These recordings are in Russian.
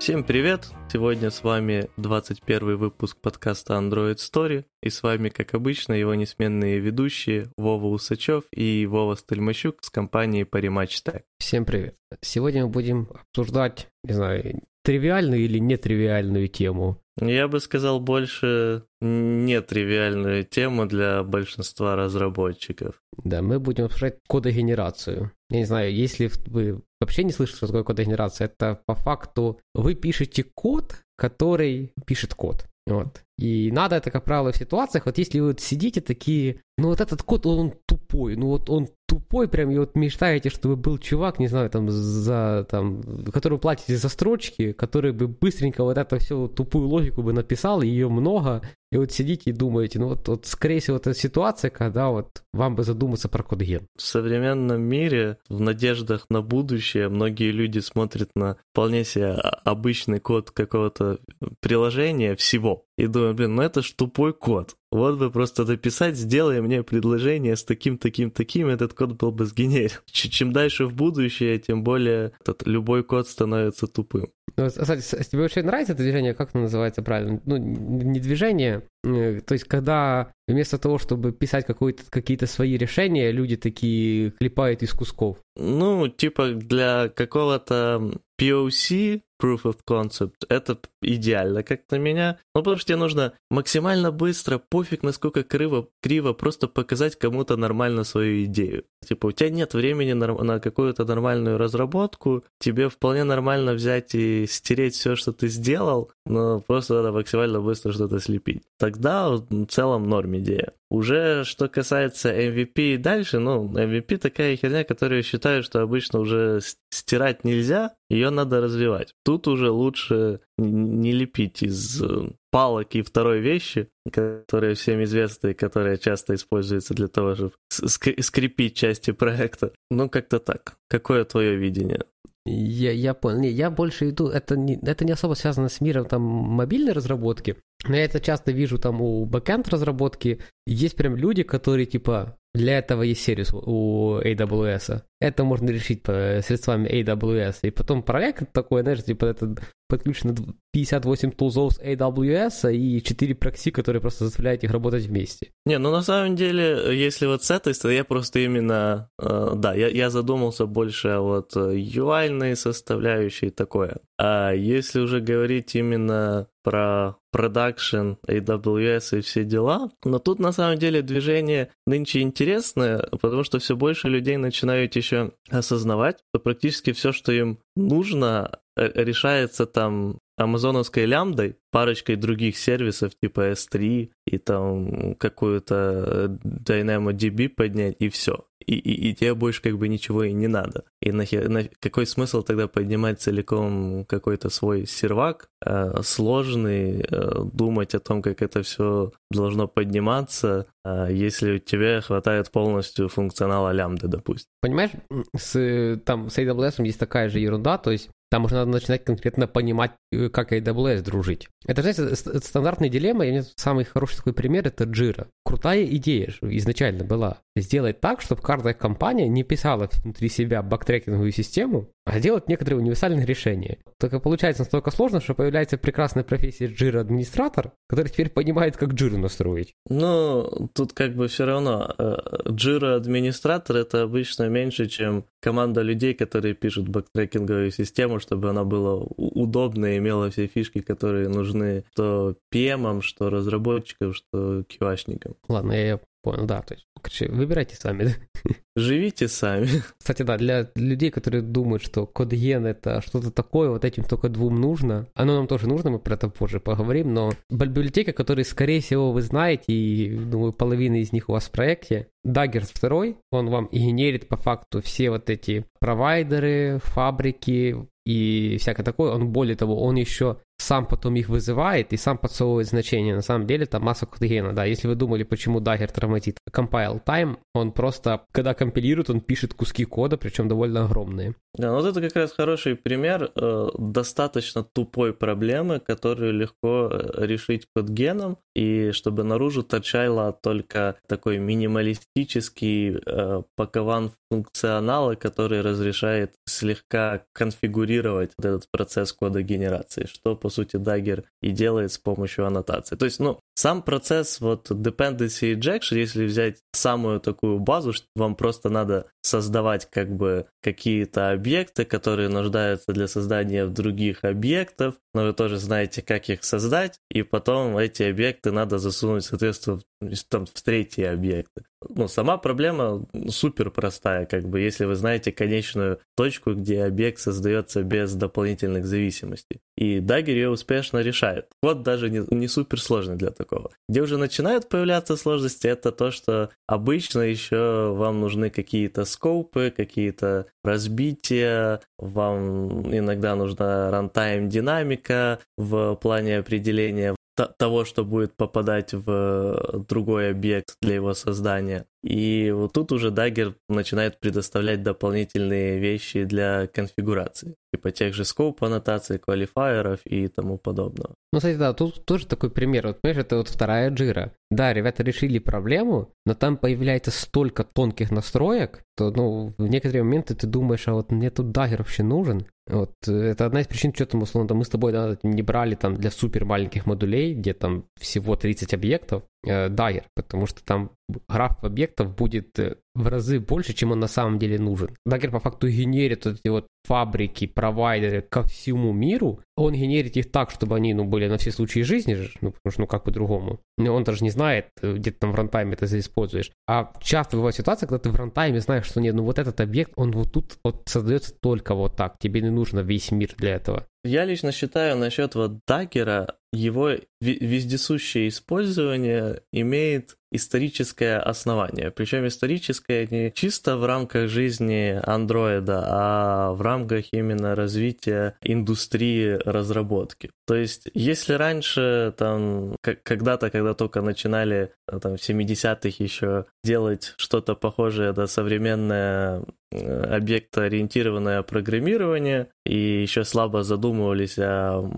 Всем привет! Сегодня с вами 21 выпуск подкаста Android Story, и с вами, как обычно, его несменные ведущие Вова Усачев и Вова Стальмащук с компании Parimatch Tech. Всем привет! Сегодня мы будем обсуждать, не знаю, тривиальную или нетривиальную тему. Я бы сказал больше нетривиальную тему для большинства разработчиков. Да, мы будем обсуждать кодогенерацию. Я не знаю, если вы вообще не слышите, что такое кодогенерация, это по факту вы пишете код, который пишет код. Вот. И надо это, как правило, в ситуациях, вот если вы вот сидите такие, ну вот этот код, он тупой, ну вот он тупой прям, и вот мечтаете, чтобы был чувак, не знаю, там, за, там, которому платите за строчки, который бы быстренько вот это все тупую логику бы написал, ее много, и вот сидите и думаете, ну вот, вот скорее всего, это ситуация, когда вот вам бы задуматься про кодген. В современном мире, в надеждах на будущее, многие люди смотрят на вполне себе обычный код какого-то приложения всего и думают, блин, ну это ж тупой код. Вот бы просто дописать, сделай мне предложение с таким, таким, таким, этот код был бы сгенерен. Чем дальше в будущее, тем более этот, любой код становится тупым. Ну, кстати, тебе вообще нравится это движение, как оно называется правильно? Ну, не движение, э, то есть когда вместо того, чтобы писать какие-то свои решения, люди такие клепают из кусков. Ну, типа для какого-то POC, Proof of Concept, это идеально как на меня. Ну, потому что тебе нужно максимально быстро, пофиг насколько криво, криво просто показать кому-то нормально свою идею. Типа, у тебя нет времени на, на какую-то нормальную разработку, тебе вполне нормально взять и стереть все, что ты сделал, но просто надо максимально быстро что-то слепить. Тогда в целом норм идея. Уже что касается MVP и дальше, ну, MVP такая херня, которую считаю, что обычно уже стирать нельзя, ее надо развивать. Тут уже лучше не лепить из э, палок и второй вещи, которые всем известны, которые часто используются для того, чтобы скрепить части проекта. Ну, как-то так. Какое твое видение? Я, я понял. Не, я больше иду, это не, это не особо связано с миром там мобильной разработки, но я это часто вижу там у бэкэнд разработки. Есть прям люди, которые типа для этого есть сервис у AWS. Это можно решить средствами AWS. И потом проект такой, знаешь, типа это подключено 58 тулзов с AWS и 4 прокси, которые просто заставляют их работать вместе. Не, ну на самом деле, если вот с этой стороны, я просто именно, э, да, я, я задумался больше вот UI составляющей такое. А если уже говорить именно про продакшн, AWS и все дела. Но тут на самом деле движение нынче интересное, потому что все больше людей начинают еще осознавать, что практически все, что им нужно, э, решается там амазоновской лямбдой, парочкой других сервисов типа S3 и там какую-то э, DynamoDB поднять и все. И, и, и тебе больше как бы ничего и не надо. И нахер, на, какой смысл тогда поднимать целиком какой-то свой сервак э, сложный, э, думать о том, как это все должно подниматься, э, если у тебя хватает полностью функционала лямбды, допустим. Понимаешь, с, там с AWS есть такая же ерунда, то есть там уже надо начинать конкретно понимать, э, как AWS дружить. Это, знаете, стандартная дилемма, и у меня самый хороший такой пример — это Jira. Крутая идея изначально была сделать так, чтобы каждая компания не писала внутри себя бактрекинговую систему, а делать некоторые универсальные решения. Только получается настолько сложно, что появляется прекрасная профессия Jira-администратор, который теперь понимает, как Jira настроить. Ну, тут как бы все равно. Э, Jira-администратор — это обычно меньше, чем команда людей, которые пишут бактрекинговую систему, чтобы она была удобная, имела все фишки, которые нужны что PM, что разработчикам, что QA-шникам. Ладно, я Понял, да, то есть, короче, выбирайте сами. Живите сами. Кстати, да, для людей, которые думают, что кодген это что-то такое, вот этим только двум нужно, оно нам тоже нужно, мы про это позже поговорим, но библиотека, которые, скорее всего, вы знаете, и, думаю, половина из них у вас в проекте, Daggers 2, он вам генерит по факту все вот эти провайдеры, фабрики, и всякое такое. Он, более того, он еще сам потом их вызывает и сам подсовывает значения. На самом деле там масса кодогена, да. Если вы думали, почему Dagger тормозит compile time, он просто, когда компилирует, он пишет куски кода, причем довольно огромные. Да, вот это как раз хороший пример э, достаточно тупой проблемы, которую легко э, решить под геном. И чтобы наружу торчало только такой минималистический э, пакован функционала, который разрешает слегка конфигурировать этот процесс кода генерации, что, по сути, Dagger и делает с помощью аннотации. То есть, ну, сам процесс вот dependency injection, если взять самую такую базу, что вам просто надо создавать как бы какие-то объекты, которые нуждаются для создания других объектов, но вы тоже знаете, как их создать, и потом эти объекты надо засунуть, соответственно, там, в третьи объекты. Ну, сама проблема супер простая, как бы, если вы знаете конечную точку, где объект создается без дополнительных зависимостей. И Dagger ее успешно решает. Вот даже не, не супер сложный для такого. Где уже начинают появляться сложности, это то, что обычно еще вам нужны какие-то скопы, какие-то разбития, вам иногда нужна рантайм динамика в плане определения того, что будет попадать в другой объект для его создания. И вот тут уже Dagger начинает предоставлять дополнительные вещи для конфигурации, типа тех же скоп аннотаций, квалифайеров и тому подобного. Ну, кстати, да, тут тоже такой пример. Вот, понимаешь, это вот вторая джира. Да, ребята решили проблему, но там появляется столько тонких настроек, то, ну, в некоторые моменты ты думаешь, а вот мне тут Dagger вообще нужен? Вот, это одна из причин, что там, условно, мы с тобой да, не брали там для супер маленьких модулей, где там всего 30 объектов, э, Dagger, потому что там граф объектов будет э, в разы больше, чем он на самом деле нужен. Dagger по факту генерит вот эти вот фабрики, провайдеры ко всему миру, он генерит их так, чтобы они, ну, были на все случаи жизни, ну, потому что, ну, как по-другому. Он даже не знает, э, где ты там в рантайме это используешь. А часто бывает ситуация, когда ты в рантайме знаешь, что нет, ну, вот этот объект, он вот тут вот создается только вот так, тебе не нужно весь мир для этого. Я лично считаю насчет вот Даггера, его вездесущее использование имеет историческое основание. Причем историческое не чисто в рамках жизни андроида, а в рамках именно развития индустрии разработки. То есть, если раньше, там, когда-то, когда только начинали, там, в 70-х еще делать что-то похожее на современное э, объектоориентированное программирование и еще слабо задумывались о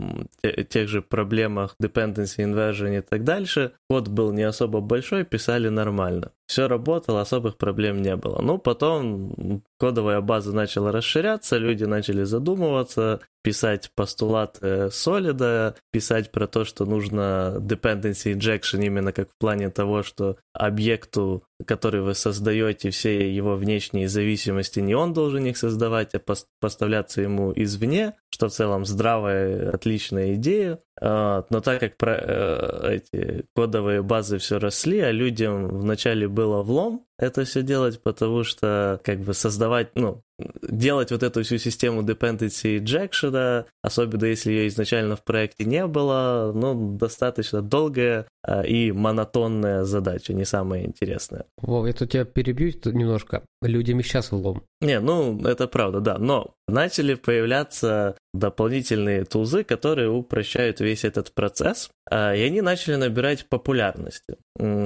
тех же проблемах dependency inversion и так дальше. Код был не особо большой, писали нормально. Все работало, особых проблем не было. Ну, потом кодовая база начала расширяться, люди начали задумываться, писать постулаты солида, писать про то, что нужно dependency injection именно как в плане того, что объекту, который вы создаете, все его внешние зависимости, не он должен их создавать, а поставляться ему извне, что в целом здравая, отличная идея. А, но так как про, э, эти кодовые базы все росли, а людям вначале было влом это все делать, потому что как бы создавать, ну, делать вот эту всю систему dependency injection, особенно если ее изначально в проекте не было, ну, достаточно долгая а, и монотонная задача, не самая интересная. Вов, я тут тебя перебью немножко. Людям и сейчас влом. Не, ну, это правда, да, но начали появляться дополнительные тулзы, которые упрощают весь этот процесс, а, и они начали набирать популярность.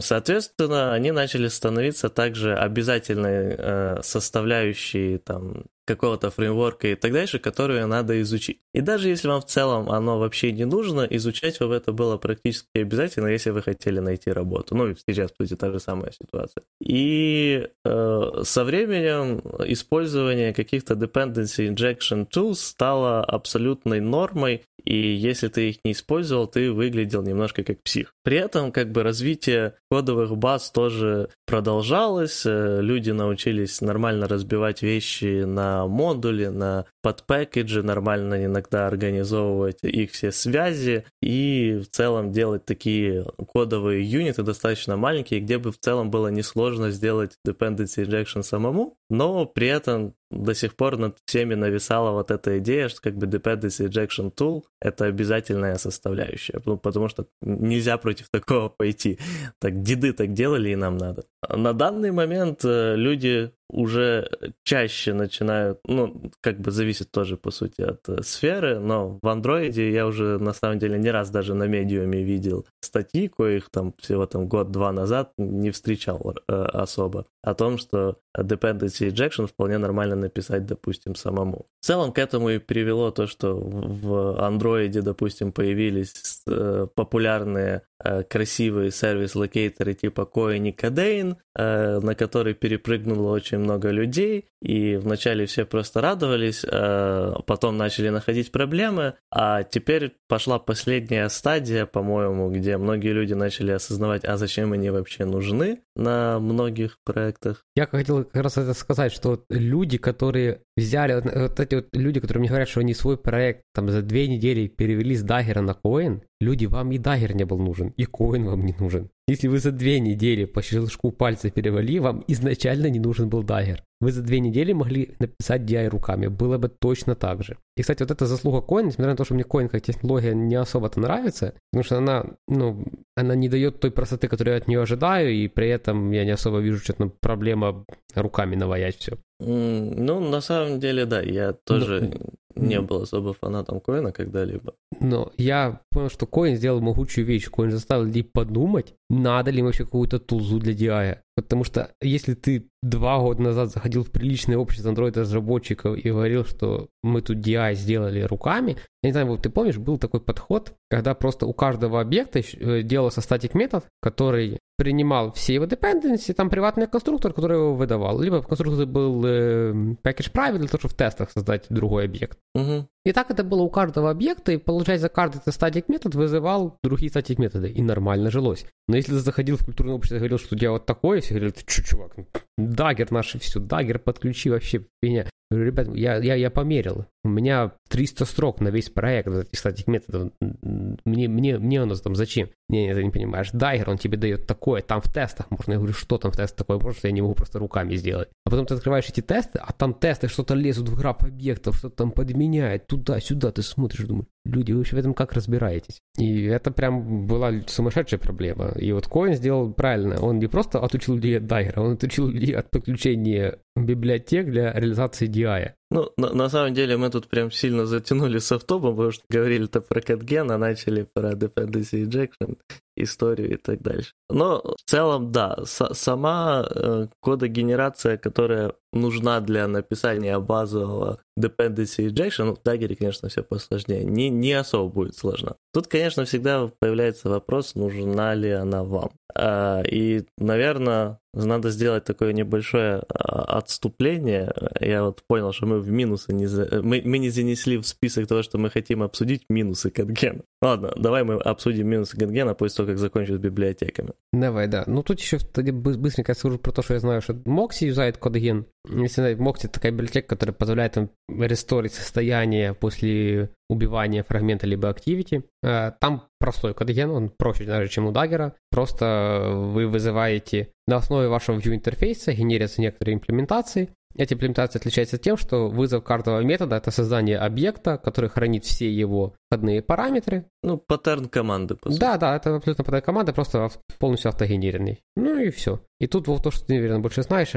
Соответственно, они начали становиться также обязательной э, составляющей там, какого-то фреймворка и так дальше, которые надо изучить. И даже если вам в целом оно вообще не нужно, изучать вам это было практически обязательно, если вы хотели найти работу. Ну, и сейчас, сути, та же самая ситуация. И э, со временем использование каких-то dependency injection tools стало абсолютной нормой, и если ты их не использовал, ты выглядел немножко как псих. При этом как бы развитие кодовых баз тоже продолжалось, э, люди научились нормально разбивать вещи на модули, на подпэкэджи, нормально иногда организовывать их все связи и в целом делать такие кодовые юниты достаточно маленькие, где бы в целом было несложно сделать dependency injection самому, но при этом до сих пор над всеми нависала вот эта идея, что как бы dependency injection tool — это обязательная составляющая, ну, потому что нельзя против такого пойти. Так деды так делали, и нам надо. На данный момент э, люди уже чаще начинают, ну, как бы зависит тоже, по сути, от э, сферы, но в андроиде я уже, на самом деле, не раз даже на медиуме видел статьи, коих там всего там год-два назад не встречал э, особо, о том, что dependency injection вполне нормально написать, допустим, самому. В целом к этому и привело то, что в андроиде, допустим, появились э, популярные красивые service locator ы типа Koin и Kodein, э, на который перепрыгнуло очень много людей, и вначале все просто радовались, э, потом начали находить проблемы, а теперь пошла последняя стадия, по-моему, где многие люди начали осознавать, а зачем они вообще нужны на многих проектах. Я хотел как раз это сказать, что люди, которые взяли, вот эти вот люди, которые мне говорят, что они свой проект там за две недели перевели с Dagger а на Koin, люди, вам и Dagger не был нужен, и Koin вам не нужен. Если вы за две недели по щелчку пальца перевели, вам изначально не нужен был Dagger. Вы за две недели могли написать DI руками, было бы точно так же. И, кстати, вот эта заслуга Coin, несмотря на то, что мне Coin как технология не особо-то нравится, потому что она, ну, она не дает той простоты, которую я от нее ожидаю, и при этом я не особо вижу, что там проблема руками наваять все. Ну, на самом деле, да, я тоже Но... не был особо фанатом Коина когда-либо. Но я понял, что Коин сделал могучую вещь. Коин заставил людей подумать, надо ли вообще какую-то тулзу для DI. Потому что если ты два года назад заходил в приличное общество Android-разработчиков и говорил, что мы тут DI сделали руками, я не знаю, вот ты помнишь, был такой подход, когда просто у каждого объекта э, делался статик метод, который принимал все его dependency, там приватный конструктор, который его выдавал, либо конструктор был э, package private для того, чтобы в тестах создать другой объект. Угу. И так это было у каждого объекта, и получается, каждый этот static метод вызывал другие static методы, и нормально жилось. Но если ты заходил в культурное общество и говорил, что у вот такое, все говорили, ты что, чувак, Dagger наш, все, Dagger подключи вообще, меня. Ребят, я, я, я померил. У меня 300 строк на весь проект вот этих static методов. Мне, мне, мне оно там зачем? Не, ты не понимаешь. Dagger, он тебе дает такое, там в тестах можно. Я говорю, что там в тестах такое можно, я не могу просто руками сделать. А потом ты открываешь эти тесты, а там тесты что-то лезут в граф объектов, что-то там подменяет туда-сюда. Ты смотришь, думаешь, люди, вы вообще в этом как разбираетесь? И это прям была сумасшедшая проблема. И вот Коин сделал правильно. Он не просто отучил людей от Дайгера, он отучил людей от подключения библиотек для реализации DI. Ну, на, на самом деле мы тут прям сильно затянули с автопом, потому что говорили-то про CatGen, а начали про Dependency Injection, историю и так дальше. Но в целом, да, с, сама э, кодогенерация, которая нужна для написания базового dependency injection, ну, в Dagger, конечно, все посложнее, не, не особо будет сложно. Тут, конечно, всегда появляется вопрос, нужна ли она вам. А, и, наверное, надо сделать такое небольшое а, отступление. Я вот понял, что мы в минусы не за... мы, мы не занесли в список того, что мы хотим обсудить минусы Катгена. Ладно, давай мы обсудим минусы Катгена после того, как закончим с библиотеками. Давай, да. Ну тут еще быстренько скажу про то, что я знаю, что Moxie юзает Кодген. Если знаете, Moxie такая библиотека, которая позволяет им ресторить состояние после убивания фрагмента либо activity. Э, там простой кодген, он проще даже, чем у Dagger. Просто вы вызываете на основе вашего view интерфейса, генерятся некоторые имплементации, эти имплементации отличаются тем, что вызов каждого метода — это создание объекта, который хранит все его входные параметры. Ну, паттерн команды, по сути. Да, да, это абсолютно паттерн команды, просто полностью автогенерированный. Ну и все. И тут вот то, что ты, наверное, больше знаешь,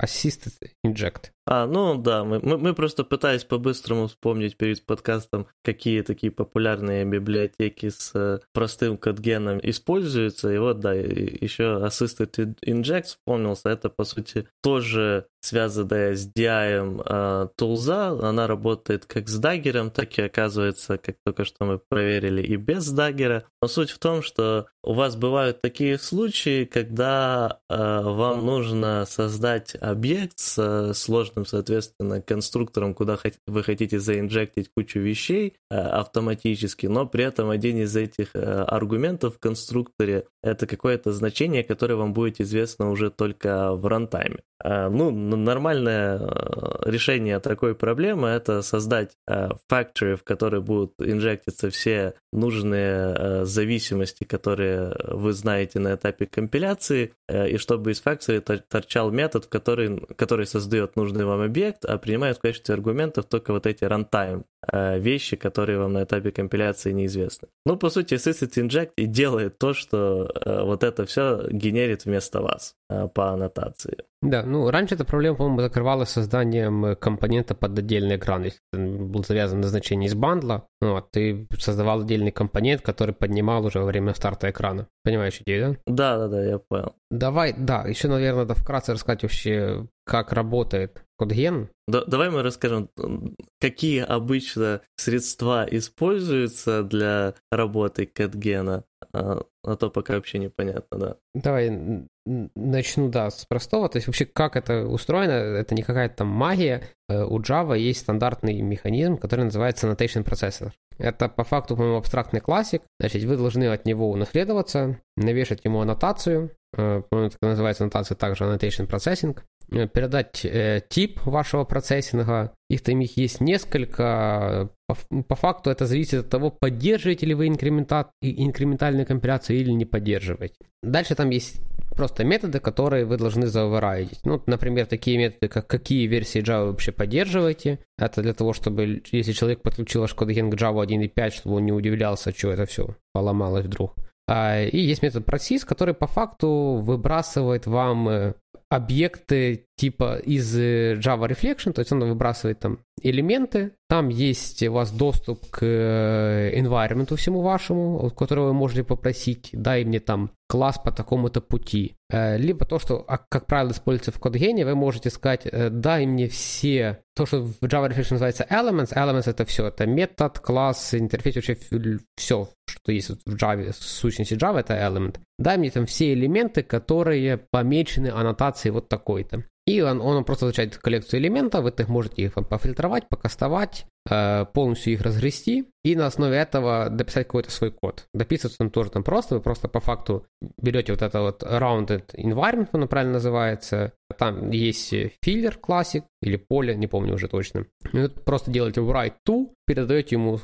Assisted Inject. А, ну да, мы, мы, мы просто пытались по-быстрому вспомнить перед подкастом, какие такие популярные библиотеки с э, простым codegen ом используются. И вот, да, еще Assisted Inject вспомнился. Это, по сути, тоже связанная с DI э, тулза. Она работает как с Dagger ом, так и оказывается, как только что мы проверили, и без Dagger а. Но суть в том, что у вас бывают такие случаи, когда э, вам нужно создать объект с э, сложным, соответственно, конструктором, куда вы хотите заинжектить кучу вещей э, автоматически, но при этом один из этих э, аргументов в конструкторе это какое-то значение, которое вам будет известно уже только в рантайме. Э, ну, нормальное э, решение такой проблемы это создать э, factory, в который будут инжектиться все нужные зависимости, которые вы знаете на этапе компиляции, и чтобы из factory торчал метод, который, который создает нужный вам объект, а принимает в качестве аргументов только вот эти runtime вещи, которые вам на этапе компиляции неизвестны. Ну, по сути, Assisted Inject и делает то, что вот это все генерит вместо вас по аннотации. Да, ну раньше эта проблема, по-моему, закрывалась созданием компонента под отдельный экран. Если был завязан на значение из бандла, ну, вот, ты создавал отдельный компонент, который поднимал уже во время старта экрана. Понимаешь идею, да? Да, да, да, я понял. Давай, да, еще, наверное, надо вкратце рассказать вообще, как работает CodeGen. Да, давай мы расскажем, какие обычно средства используются для работы CodeGen, а, а то пока вообще непонятно, да. Давай начну, да, с простого. То есть вообще как это устроено, это не какая-то там магия. Э, у Java есть стандартный механизм, который называется Annotation Processor. Это по факту, по-моему, абстрактный классик. Значит, вы должны от него унаследоваться, навешать ему аннотацию. Э, по-моему, это называется аннотация также Annotation Processing. Э, передать э, тип вашего процессинга. Их там их есть несколько. По, по факту это зависит от того, поддерживаете ли вы инкремента, инкрементальную компиляцию или не поддерживаете. Дальше там есть просто методы, которые вы должны заоверайдить. Ну, например, такие методы, как какие версии Java вы вообще поддерживаете. Это для того, чтобы, если человек подключил ваш CodeGen к Java 1.5, чтобы он не удивлялся, что это все поломалось вдруг. А, и есть метод proceed, который по факту выбрасывает вам э, объекты типа из э, Java Reflection, то есть он выбрасывает там элементы, там есть у вас доступ к э, environment всему вашему, которого вы можете попросить, дай мне там класс по такому-то пути. Э, либо то, что, а, как правило, используется в CodeGen, вы можете сказать, дай мне все, то, что в Java Reflection называется elements, elements это все, это метод, класс, интерфейс, вообще все, что есть в Java, в сущности Java, это element. Дай мне там все элементы, которые помечены аннотацией вот такой-то. И он, он просто изучает коллекцию элементов, вы их можете их пофильтровать, покастовать, э, полностью их разгрести, и на основе этого дописать какой-то свой код. Дописываться он тоже там просто, вы просто по факту берете вот это вот rounded environment, он правильно называется, там есть филлер классик или поле, не помню уже точно. И вы просто делаете write to, передаете ему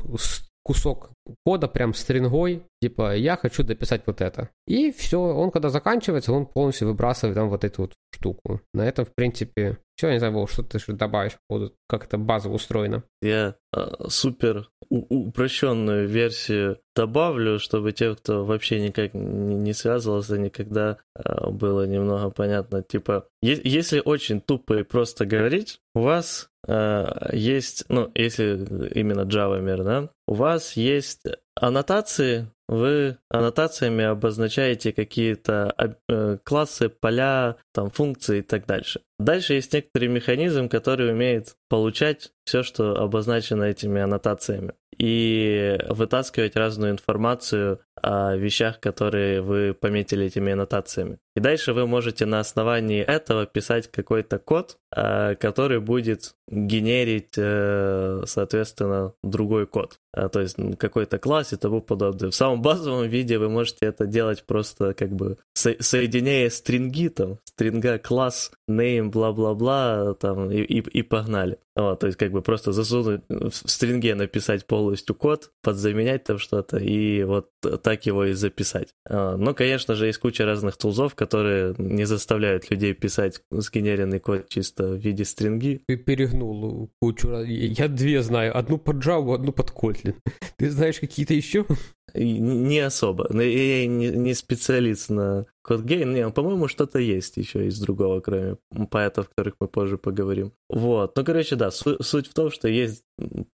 кусок кода прям стрингой, типа я хочу дописать вот это. И все, он когда заканчивается, он полностью выбрасывает там вот эту вот штуку. На этом, в принципе, все, я не знаю, Вов, что ты добавишь по поводу, как это базово устроено. Я э, супер упрощенную версию добавлю, чтобы те, кто вообще никак не связывался никогда, э, было немного понятно. Типа, е- если очень тупо и просто говорить, у вас э, есть, ну, если именно Java мир, да, у вас есть аннотации, вы аннотациями обозначаете какие-то э, классы, поля, там, функции и так дальше. Дальше есть некоторый механизм, который умеет получать все, что обозначено этими аннотациями, и вытаскивать разную информацию о вещах, которые вы пометили этими аннотациями. И дальше вы можете на основании этого писать какой-то код, э, который будет генерить, э, соответственно, другой код. А, то есть какой-то класс и тому подобное. В самом базовом виде вы можете это делать просто как бы со- соединяя стринги, там, стринга класс, name, бла-бла-бла, там, и, и, и погнали. Вот, то есть как бы просто засунуть в стринге написать полностью код, подзаменять там что-то и вот так его и записать. А, но, конечно же, есть куча разных тулзов, которые не заставляют людей писать сгенеренный код чисто в виде стринги. Ты перегнул кучу. Я две знаю. Одну под Java, одну под Kotlin. Ты знаешь какие-то еще? Не особо. Я не, не специалист на CodeGain. Не, по-моему, что-то есть еще из другого, кроме поэтов, о которых мы позже поговорим. Вот. Ну, короче, да, су- суть в том, что есть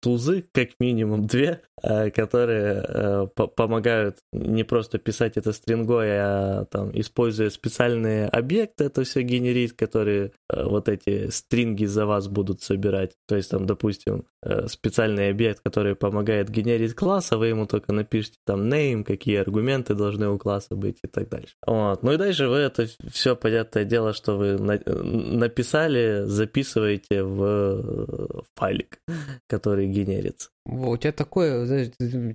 тузы, как минимум две, э, которые э, помогают не просто писать это стрингой, а там, используя специальные объекты, это все генерить, которые э, вот эти стринги за вас будут собирать. То есть, там, допустим, специальный объект, который помогает генерить класс, а вы ему только напишите там name, какие аргументы должны у класса быть и так дальше. Вот. Ну и дальше вы это все, понятное дело, что вы написали, записываете в файлик, который генерится. У тебя такое, знаешь,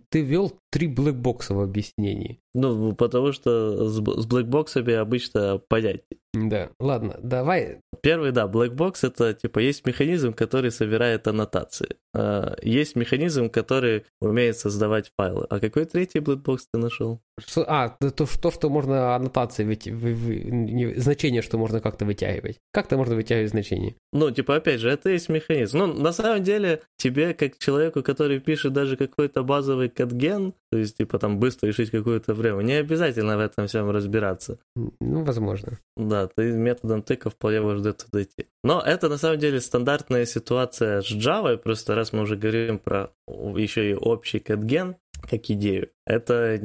ты ввел три blackbox а в объяснении. Ну, потому что с, с blackbox ами обычно понять. Да, ладно, давай. Первый, да, blackbox это типа есть механизм, который собирает аннотации. А, есть механизм, который умеет создавать файлы. А какой третий blackbox ты нашел? Что, а, то, то, что можно аннотации, вы, вы, вы, значение, что можно как-то вытягивать. Как-то можно вытягивать значение. Ну, типа, опять же, это есть механизм. Ну, на самом деле, тебе, как человеку, который пишет даже какой-то базовый кодген, то есть, типа, там, быстро решить какую-то проблему, не обязательно в этом всем разбираться. Ну, возможно. Да, ты методом тыка вполне можешь до туда идти. Но это, на самом деле, стандартная ситуация с Java, просто раз мы уже говорим про еще и общий кодген, как идею. Это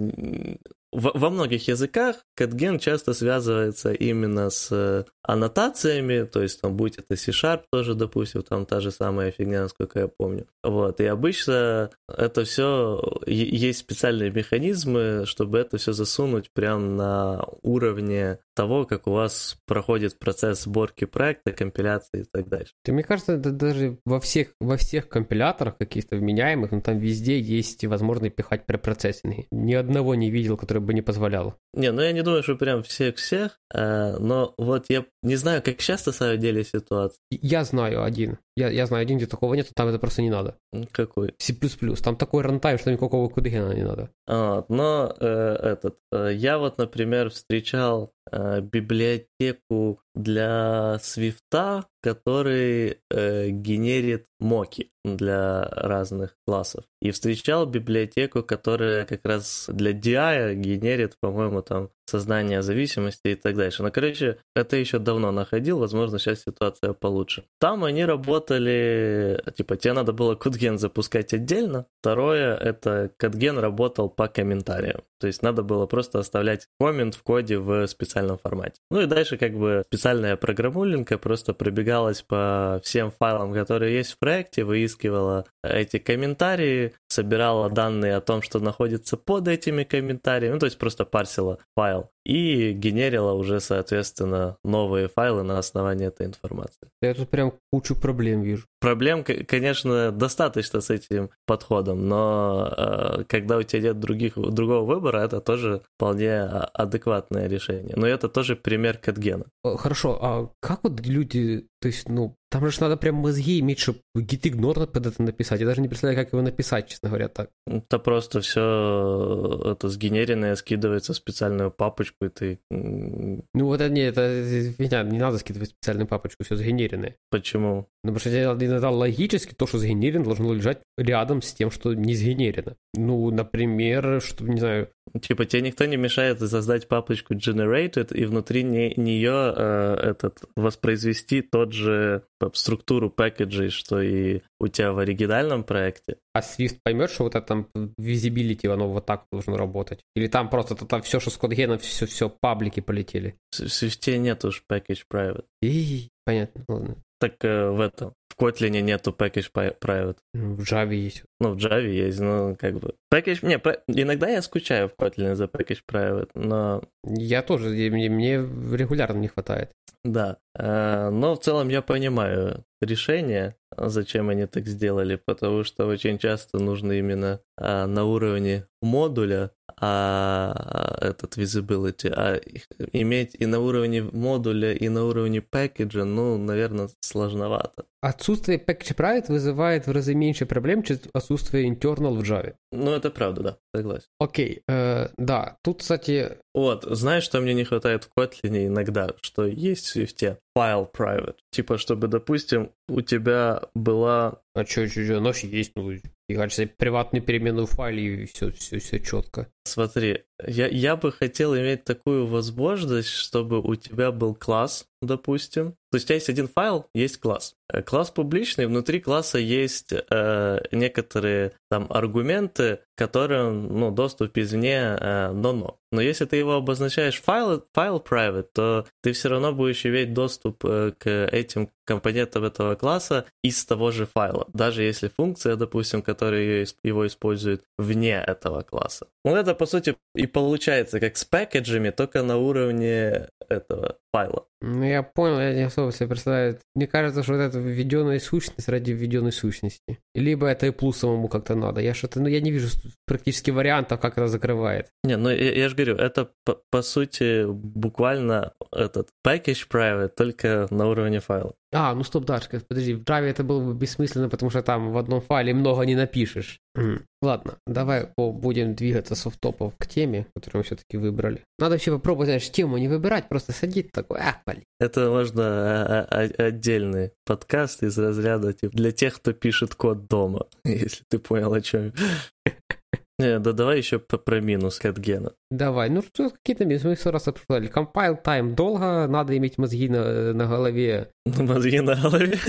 во, многих языках CatGen часто связывается именно с э, аннотациями, то есть там будь это C-Sharp тоже, допустим, там та же самая фигня, насколько я помню. Вот, и обычно это все, есть специальные механизмы, чтобы это все засунуть прямо на уровне того, как у вас проходит процесс сборки проекта, компиляции и так дальше. Ты, мне кажется, это даже во всех, во всех компиляторах каких-то вменяемых, ну там везде есть возможность пихать препроцессинги. Ни одного не видел, который бы не позволял. Не, ну я не думаю, что прям всех-всех, э, но вот я не знаю, как часто в самом деле ситуация. Я знаю один. Я, я знаю один, где такого нет, там это просто не надо. Какой? C++. Там такой рантайм, что никакого кудыгена не надо. А, но э, этот, э, я вот, например, встречал библиотеку для Свифта, который э, генерит моки для разных классов. И встречал библиотеку, которая как раз для DI генерит, по-моему, там создание зависимости и так дальше. Но, короче, это еще давно находил, возможно, сейчас ситуация получше. Там они работали, типа, тебе надо было кодген запускать отдельно. Второе, это кодген работал по комментариям. То есть надо было просто оставлять коммент в коде в специальном формате. Ну и дальше как бы специальная программулинка просто пробегалась по всем файлам, которые есть в проекте, выискивала эти комментарии, собирала данные о том, что находится под этими комментариями, ну то есть просто парсила файл show и генерила уже, соответственно, новые файлы на основании этой информации. Я тут прям кучу проблем вижу. Проблем, конечно, достаточно с этим подходом, но э, когда у тебя нет других, другого выбора, это тоже вполне а, адекватное решение. Но это тоже пример катгена. Хорошо, а как вот люди, то есть, ну, там же надо прям мозги иметь, чтобы git ignore под это написать. Я даже не представляю, как его написать, честно говоря, так. Это просто все это сгенеренное скидывается в специальную папочку, и ты... Ну вот это не, это меня не надо скидывать специальную папочку, все сгенеренное. Почему? Ну, потому что иногда логически то, что сгенерено, должно лежать рядом с тем, что не сгенерено. Ну, например, чтобы, не знаю, Типа тебе никто не мешает создать папочку generated и внутри не, нее э, этот, воспроизвести тот же структуру пакеджей, что и у тебя в оригинальном проекте. А Swift поймет, что вот это там visibility, оно вот так должно работать? Или там просто там все, что с кодгеном, все, все паблики полетели? В Swift нет уж package private. И, понятно, ладно. Так э, в этом, в Kotlin нету package private. Ну, в Java есть. Ну, в Java есть, ну, как бы. Package, не, иногда я скучаю в Kotlin за package private, но... Я тоже, мне, мне регулярно не хватает. Да, э, но в целом я понимаю решение, зачем они так сделали, потому что очень часто нужно именно э, на уровне модуля а, этот visibility, а иметь и на уровне модуля, и на уровне пакеджа, ну, наверное, сложновато. Отсутствие package private вызывает в разы меньше проблем, чем отсутствие internal в Java. Ну, это правда, да, согласен. Окей, э, да, тут, кстати... Вот, знаешь, что мне не хватает в Kotlin иногда, что есть в Swift? File private. Типа, чтобы, допустим, у тебя была... А что, что, что, оно есть, ну, и кажется, приватную переменную в файле, и все, все, все четко. Смотри, я, я бы хотел иметь такую возможность, чтобы у тебя был класс, допустим. То есть у тебя есть один файл, есть класс. Э, класс публичный, внутри класса есть э, некоторые там аргументы, которым ну, доступ извне э, но-но. Но если ты его обозначаешь файл, файл private, то ты все равно будешь иметь доступ э, к этим компонентам этого класса из того же файла, даже если функция, допустим, которая его использует вне этого класса. Ну это по сути и получается как с пакеджами, только на уровне этого файла. Ну, я понял, я не особо себе представляю. Мне кажется, что вот это введенная сущность ради введенной сущности. Либо это и плюс самому как-то надо. Я что-то, ну, я не вижу практически вариантов, как это закрывает. Не, ну, я, я же говорю, это, по, по сути, буквально этот package private, только на уровне файла. А, ну стоп, Дашка, подожди, в Java это было бы бессмысленно, потому что там в одном файле много не напишешь. Ладно, давай будем двигаться с офтопов к теме, которую мы все-таки выбрали. Надо вообще попробовать, знаешь, тему не выбирать, просто садить такой, ах, блин. Это можно а, а, а, отдельный подкаст из разряда типа, для тех, кто пишет код дома, если ты понял, о чем Не, да давай еще про минус катгена. Давай, ну что какие-то минусы, мы все раз обсуждали. Compile time долго, надо иметь мозги на, на голове. Мозги на голове?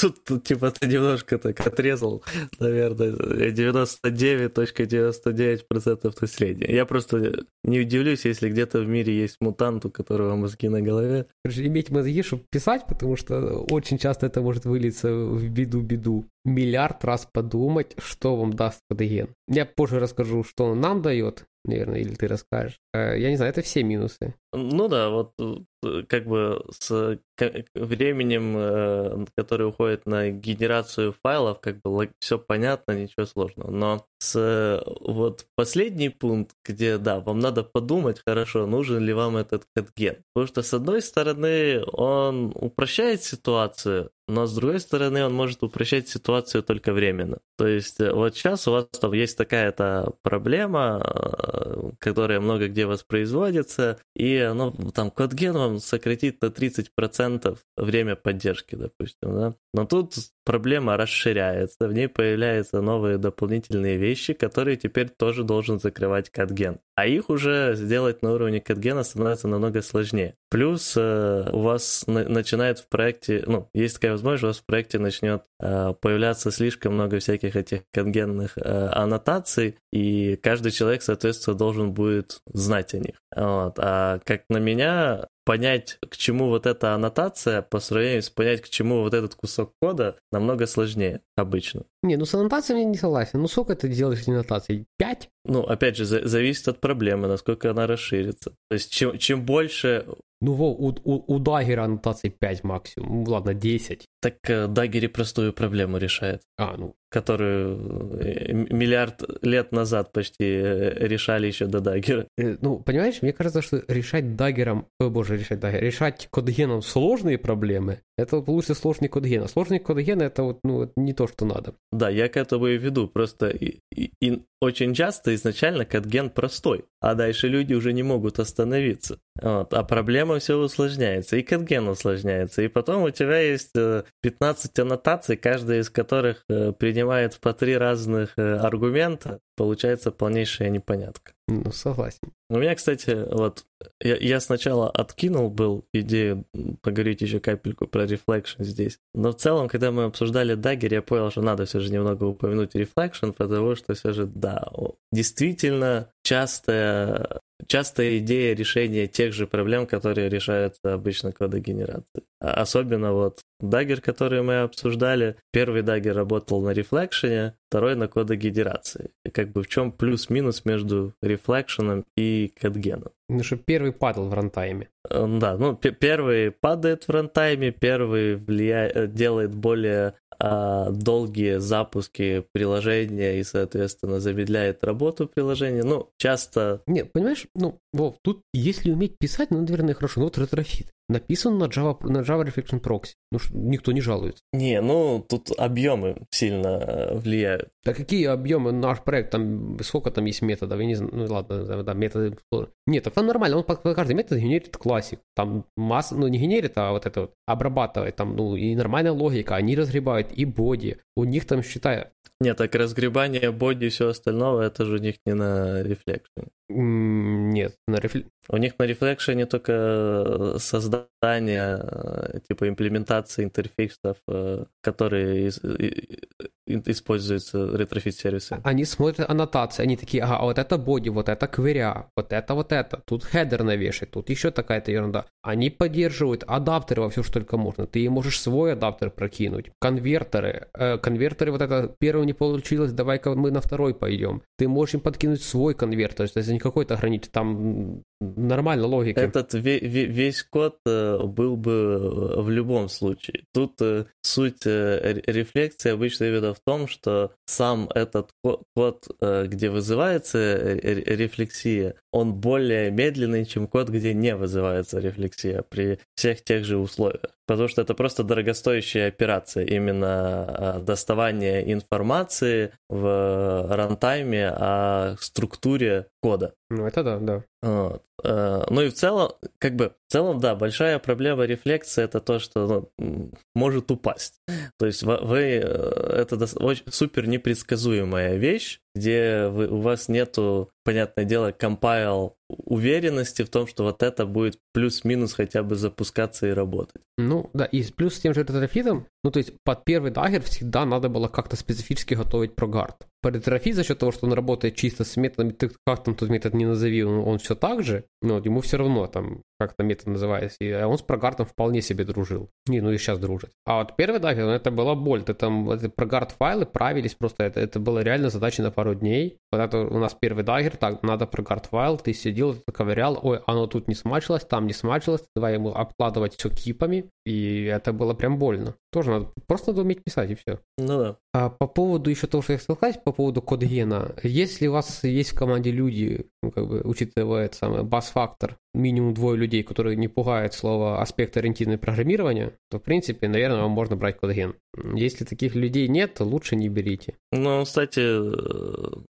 Тут, типа, ты немножко так отрезал, наверное, 99.99% населения. Я просто не удивлюсь, если где-то в мире есть мутант, у которого мозги на голове. Иметь мозги, чтобы писать, потому что очень часто это может вылиться в беду-беду. Миллиард раз подумать, что вам даст кодеген. Я позже расскажу, что он нам дает, наверное, или ты расскажешь. Э, я не знаю, это все минусы. Ну да, вот э, как бы с временем, э, который уходит на генерацию файлов, как бы все понятно, ничего сложного. Но с вот последний пункт, где, да, вам надо подумать хорошо, нужен ли вам этот катген. Потому что, с одной стороны, он упрощает ситуацию, но с другой стороны, он может упрощать ситуацию только временно. То есть вот сейчас у вас там есть такая-то проблема, которая много где воспроизводится, и оно, там, CodeGen вам сократит на 30% время поддержки, допустим, да. Но тут проблема расширяется, в ней появляются новые дополнительные вещи, которые теперь тоже должен закрывать CatGen. А их уже сделать на уровне CatGen становится намного сложнее. Плюс э, у вас на- начинает в проекте, ну, есть такая возможность, у вас в проекте начнет э, появляться слишком много всяких этих CatGenных э, аннотаций, и каждый человек, соответственно, должен будет знать о них. Вот. А как на меня, понять, к чему вот эта аннотация по сравнению с понять, к чему вот этот кусок кода, намного сложнее обычно. Не, ну с аннотацией я не согласен. Ну сколько ты делаешь аннотаций? Пять? Ну, опять же, за- зависит от проблемы, насколько она расширится. То есть, чем, чем больше... Ну, во, у, у, у Даггера аннотаций 5 максимум. Ну, ладно, 10. Так э, Даггери простую проблему решает, А, ну, которую э, миллиард лет назад почти э, решали еще до Даггера. э, ну, понимаешь, мне кажется, что решать Даггером, о боже, решать Даггером, решать кодгеном сложные проблемы, это вот лучше сложный кодген. А сложный кодген это вот, ну, не то, что надо. Да, я к этому и веду. Просто и, и- и очень часто изначально катген простой, а дальше люди уже не могут остановиться. Вот, а проблема все усложняется, и катген усложняется. И потом у тебя есть э, 15 аннотаций, каждая из которых э, принимает по три разных э, аргумента. Получается полнейшая непонятка. Ну, согласен. У меня, кстати, вот я, я сначала откинул был идею поговорить еще капельку про Reflection здесь. Но в целом, когда мы обсуждали Dagger, я понял, что надо все же немного упомянуть Reflection, потому что все же, да, действительно частая, частая идея решения тех же проблем, которые решаются обычно кодогенерацией. А Особенно вот Dagger, который мы обсуждали. Первый Dagger работал на Reflection, второй на кодогенерации. И как бы в чем плюс-минус между Reflection и CatGen? Ну, что первый падал в рантайме. Э, Да, ну п- первый падает в рантайме, первый влияет, делает более а, долгие запуски приложения и, соответственно, замедляет работу приложения. Ну, часто Не, понимаешь, ну, Вов, тут если уметь писать, ну, наверное, хорошо. Ну, вот Retrofit. Написан на Java, на Java Reflection Proxy. Ну, никто не жалуется. Не, ну тут объемы сильно э, влияют. Да какие объемы наш проект, там сколько там есть методов, я не знаю, ну ладно, да, методы. Нет, так там нормально, он по, каждый метод генерит классик. Там масса, ну не генерит, а вот это вот обрабатывает, там, ну и нормальная логика, они разгребают и body, у них там, считай, Нет, так разгребание body и все остального, это же у них не на reflection е. Нет, на рефле... У них на reflection е только э, создание, э, типа имплементации интерфейсов, э, которые используются Retrofit-сервисы. Они смотрят аннотации, они такие, ага, а вот это body, вот это query, вот это, вот это, тут header навешать, тут еще такая-то ерунда. Они поддерживают адаптеры во все, что только можно. Ты можешь свой адаптер прокинуть, конвертеры, э, конвертеры, вот это первый не получилось, давай-ка мы на второй пойдем. Ты можешь им подкинуть свой конвертер, то есть не какой-то ограничитель, там нормально логика. Этот ве- ве- весь код э, был бы э, в любом случае. Тут э, суть ре- рефлексии обычно именно в том, что сам этот ко- код, где вызывается ре- рефлексия, он более медленный, чем код, где не вызывается рефлексия при всех тех же условиях. Потому что это просто дорогостоящая операция, именно э, доставание информации в рантайме о структуре кода. Ну это да, да. Вот. Э, ну и в целом, как бы, в целом, да, большая проблема рефлекции это то, что ну, может упасть. То есть вы, э, это супер непредсказуемая вещь, где вы, у вас нету, понятное дело, компайл уверенности в том, что вот это будет плюс-минус хотя бы запускаться и работать. Ну, да, и плюс с тем же Retrofit ом, ну, то есть под первый Dagger всегда надо было как-то специфически готовить ProGuard. Под Retrofit за счет того, что он работает чисто с методами, ты как там тот метод не назови, он, он все так же, но ему все равно там как то метод называется, и он с ProGuard ом вполне себе дружил. Не, ну и сейчас дружит. А вот первый Dagger, ну, это была боль, ты там, эти ProGuard файлы правились просто, это, это была реально задача на пару дней. Вот это у нас первый Dagger, так, надо ProGuard файл, ты сидел, ковырял, ой, оно тут не смачилось, там не смачилось, давай ему обкладывать все keep ами, и это было прям больно. Тоже надо, просто надо уметь писать, и все. Ну да. А по поводу еще того, что я хотел сказать, по поводу кодгена, если у вас есть в команде люди, как бы, учитывая это самое, бас-фактор, минимум двое людей, которые не пугают слово аспект-ориентированное программирование, то, в принципе, наверное, вам можно брать кодген. Если таких людей нет, то лучше не берите. Ну, кстати,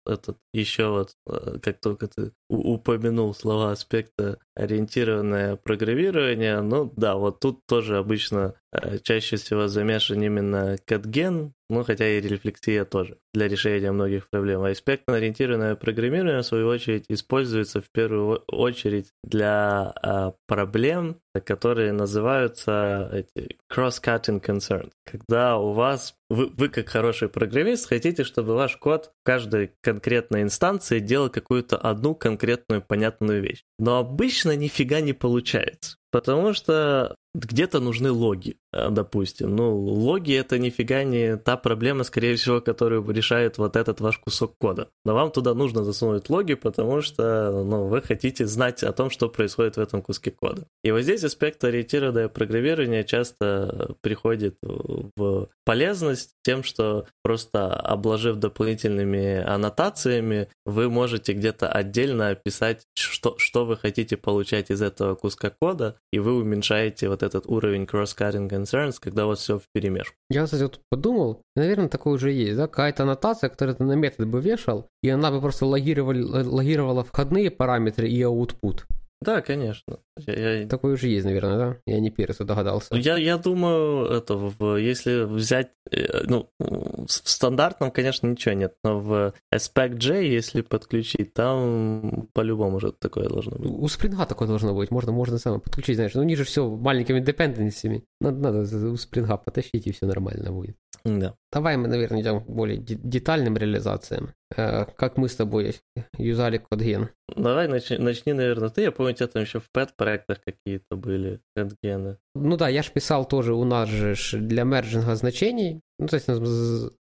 этот еще вот, э, как только ты упомянул слова аспекта ориентированное программирование, ну да, вот тут тоже обычно э, чаще всего замешан именно кодген, ну, хотя и рефлексия тоже для решения многих проблем. А аспектно-ориентированное программирование, в свою очередь, используется в первую очередь для а, проблем, которые называются эти cross-cutting concerns. Когда у вас, вы, вы как хороший программист, хотите, чтобы ваш код в каждой конкретной инстанции делал какую-то одну конкретную понятную вещь. Но обычно нифига не получается. Потому что где-то нужны логи, э, допустим. Ну, логи это нифига не та проблема, скорее всего, которую решает вот этот ваш кусок кода. Но вам туда нужно засунуть логи, потому что ну, вы хотите знать о том, что происходит в этом куске кода. И вот здесь аспект ориентированное программирование часто приходит в полезность тем, что просто обложив дополнительными аннотациями, вы можете где-то отдельно описать, что, что вы хотите получать из этого куска кода, и вы уменьшаете вот этот уровень cross-cutting concerns, когда у вас все в перемешку. Я, кстати, вот подумал, наверное, такое уже есть, да, какая-то аннотация, которую ты на метод бы вешал, и она бы просто логировала, логировала входные параметры и output. Да, конечно. Я, я... Такое уже есть, наверное, да? Я не первый, кто догадался. Я, я думаю, это, если взять, э, ну, в стандартном, конечно, ничего нет, но в Aspect-J, если подключить, там по-любому уже такое должно быть. У Spring такое должно быть, можно, можно самое подключить, знаешь, ну, ниже все маленькими dependency'ми. Надо, надо у Spring потащить, и все нормально будет. Да. Давай мы, наверное, идем к более детальным реализациям. Э, как мы с тобой юзали CodeGen? Давай начни, начни, наверное, ты. Я помню, у тебя там еще в пэт-проектах какие-то были CodeGen. Ну да, я же писал тоже у нас же для мерджинга значений. Ну, то есть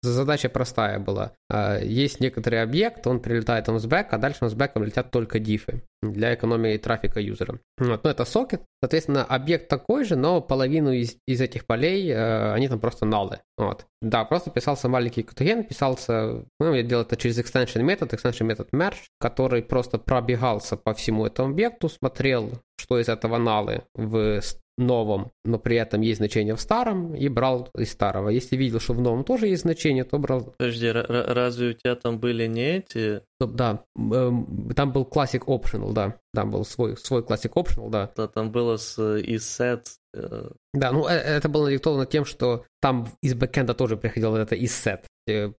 задача простая была. А, есть некоторый объект, он прилетает он с бэк, а дальше он с бэком летят только дифы для экономии трафика юзера. Вот. Ну, это сокет. Соответственно, объект такой же, но половину из, из этих полей, э, они там просто налы. Вот. Да, просто писался маленький категен, писался, ну, я делал это через extension метод, extension метод merge, который просто пробегался по всему этому объекту, смотрел, что из этого null ы в новом, но при этом есть значение в старом, и брал из старого. Если видел, что в новом тоже есть значение, то брал... Подожди, разве у тебя там были не эти? Да, эм, там был классик Optional, да. Там был свой, свой классик Optional, да. Да, там было с isset. Э, да, ну э, это было надиктовано тем, что там из бэкенда тоже приходил это isset. Э,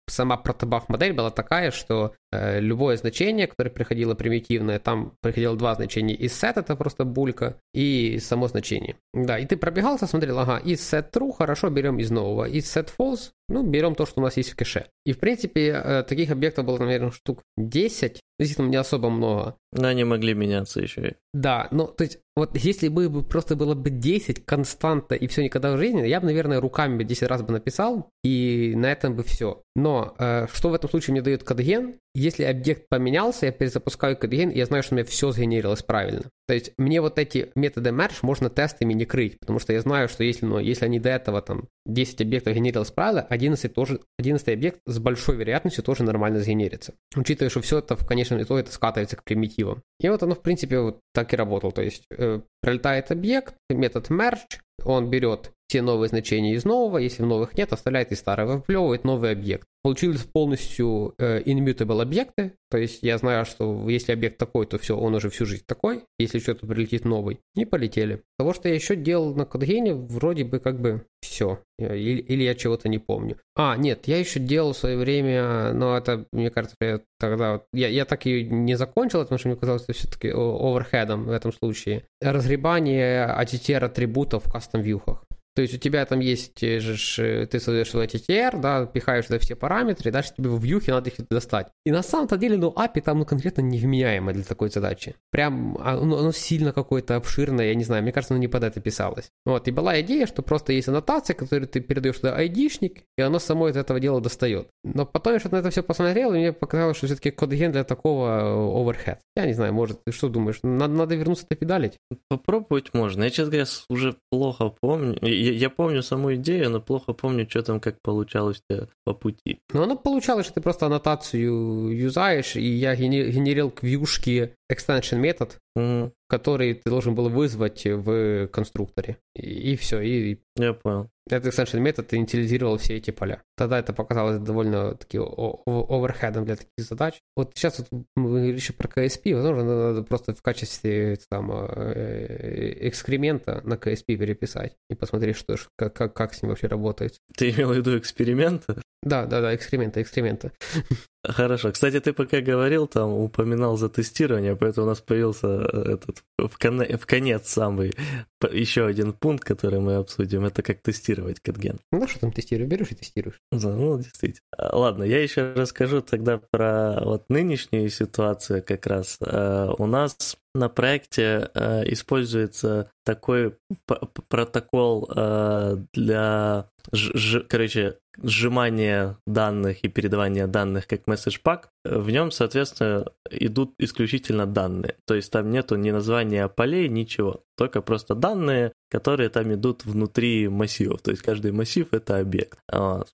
сама Protobuf модель была такая, что э, любое значение, которое приходило примитивное, там приходило два значения. isset это просто булька, и само значение. Да, и ты пробегался, смотрел, ага, из set true, хорошо, берем из нового. isset false, ну, берем то, что у нас есть в кэше. И, в принципе, э, таких объектов было, наверное, штук 10, действительно, не особо много. Но они могли меняться еще. Да, но, то есть, вот если бы просто было бы 10 константа и все никогда в жизни, я бы, наверное, руками бы 10 раз бы написал, и на этом бы все. Но э, что в этом случае мне дает кодген? Если объект поменялся, я перезапускаю кодген, и я знаю, что у меня все сгенерилось правильно. То есть мне вот эти методы merge можно тестами не крыть, потому что я знаю, что если, ну, если они до этого там 10 объектов генерилось правильно, 11, тоже, 11 объект с большой вероятностью тоже нормально сгенерится. Учитывая, что все это в конечном итоге это скатывается к примитивам. И вот оно, в принципе, вот так и работало. То есть э, пролетает объект, метод merge, он берет все новые значения из нового, если новых нет, оставляет из старого, выплевывает новый объект. Получились полностью э, immutable объекты, то есть я знаю, что если объект такой, то все, он уже всю жизнь такой, если что-то прилетит новый, и полетели. Того, что я еще делал на CodeGen, вроде бы как бы все, или, или я чего-то не помню. А, нет, я еще делал в свое время, но это, мне кажется, я тогда, я, я так и не закончил, потому что мне казалось, что все-таки оверхедом в этом случае. Разгребание ATTR атрибутов в кастом-вьюхах. То есть у тебя там есть э, э, ты создаешь свой TTR, да, пихаешь туда все параметры, и дальше тебе в вьюхе надо их достать. И на самом-то деле, ну, API там ну, конкретно невменяемо для такой задачи. Прям а, оно, оно сильно какое-то обширное, я не знаю, мне кажется, оно не под это писалось. Вот, и была идея, что просто есть аннотация, которую ты передаешь туда айдишник, и оно само из этого дела достает. Но потом я что-то на это все посмотрел, и мне показалось, что все-таки кодген для такого э, overhead. Я не знаю, может, ты что думаешь, надо, надо вернуться педалить? Попробовать можно. Я, честно говоря, уже плохо помню я, помню саму идею, но плохо помню, что там как получалось по пути. Ну, оно получалось, что ты просто аннотацию юзаешь, и я генерил к вьюшке extension метод. Который ты должен был вызвать в конструкторе. И, и все, и... Я понял. Этот extension метод инициализировал все эти поля. Тогда это показалось довольно таки оверхедом для таких задач. Вот сейчас вот мы говорили еще про KSP, возможно, надо просто в качестве там э, экскремента на KSP переписать и посмотреть, что, как, как, как с ним вообще работает. Ты имел в виду эксперимента? Да, да, да, экскремента, экскремента. Хорошо. Кстати, ты пока говорил, там упоминал за тестирование, поэтому у нас появился э, этот в, кон- в конец самый еще один пункт, который мы обсудим, это как тестировать катген. Ну, что там тестируешь? Берешь и тестируешь. Да, ну, действительно. А, ладно, я еще расскажу тогда про вот нынешнюю ситуацию как раз. Э, у нас на проекте э, используется такой протокол для, короче, сжимания данных и передавания данных как message pack, в нем, соответственно, идут исключительно данные. То есть там нету ни названия полей, ничего. Только просто данные, которые там идут внутри массивов. То есть каждый массив — это объект.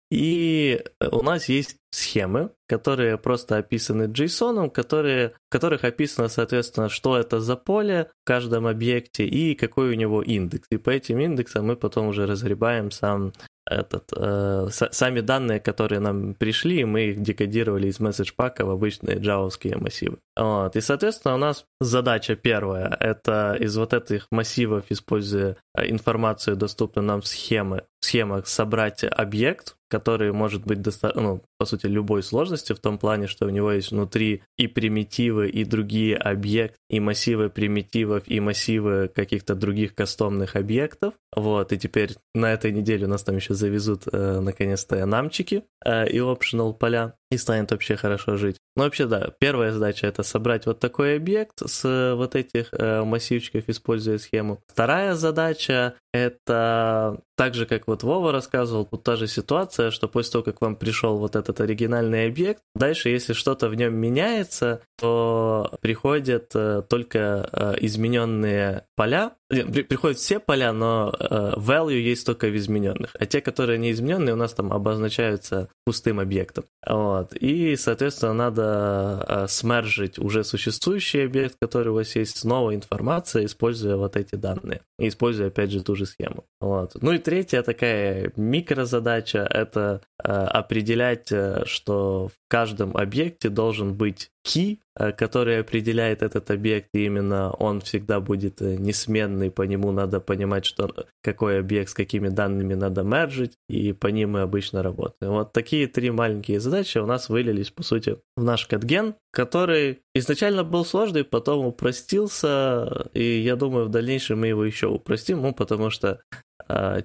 И у нас есть схемы, которые просто описаны JSON, которые, в которых описано, соответственно, что это за поле в каждом объекте и какой у него индекс. И по этим индексам мы потом уже разгребаем сам этот, э, сами данные, которые нам пришли, мы их декодировали из message пака в обычные джавовские массивы. Вот. И, соответственно, у нас задача первая — это из вот этих массивов, используя э, информацию, доступную нам в схемы, в схемах, собрать объект, который может быть, доста- ну, по сути, любой сложности в том плане, что у него есть внутри и примитивы, и другие объекты, и массивы примитивов, и массивы каких-то других кастомных объектов. Вот, и теперь на этой неделе у нас там еще завезут э, наконец-то намчики э, и optional поля и станет вообще хорошо жить. Ну, вообще, да, первая задача это собрать вот такой объект с вот этих э, массивчиков, используя схему. Вторая задача это так же, как вот Вова рассказывал, тут та же ситуация, что после того, как вам пришел вот этот оригинальный объект, дальше, если что-то в нем меняется, то приходят э, только э, измененные поля, при, приходят все поля, но э, value есть только в измененных, а те, которые не измененные, у нас там обозначаются пустым объектом. Вот. И, соответственно, надо э, смержить уже существующий объект, который у вас есть, с новой информацией, используя вот эти данные. И используя, опять же, ту же схему. Вот. Ну и третья такая микрозадача — это э, определять, э, что в каждом объекте должен быть key, э, который определяет этот объект, и именно он всегда будет э, несменный, по нему надо понимать, что какой объект с какими данными надо мержить, и по ним мы обычно работаем. Вот такие три маленькие задачи у нас вылились, по сути, в наш катген, который изначально был сложный, потом упростился, и я думаю, в дальнейшем мы его еще упростим, ну, потому что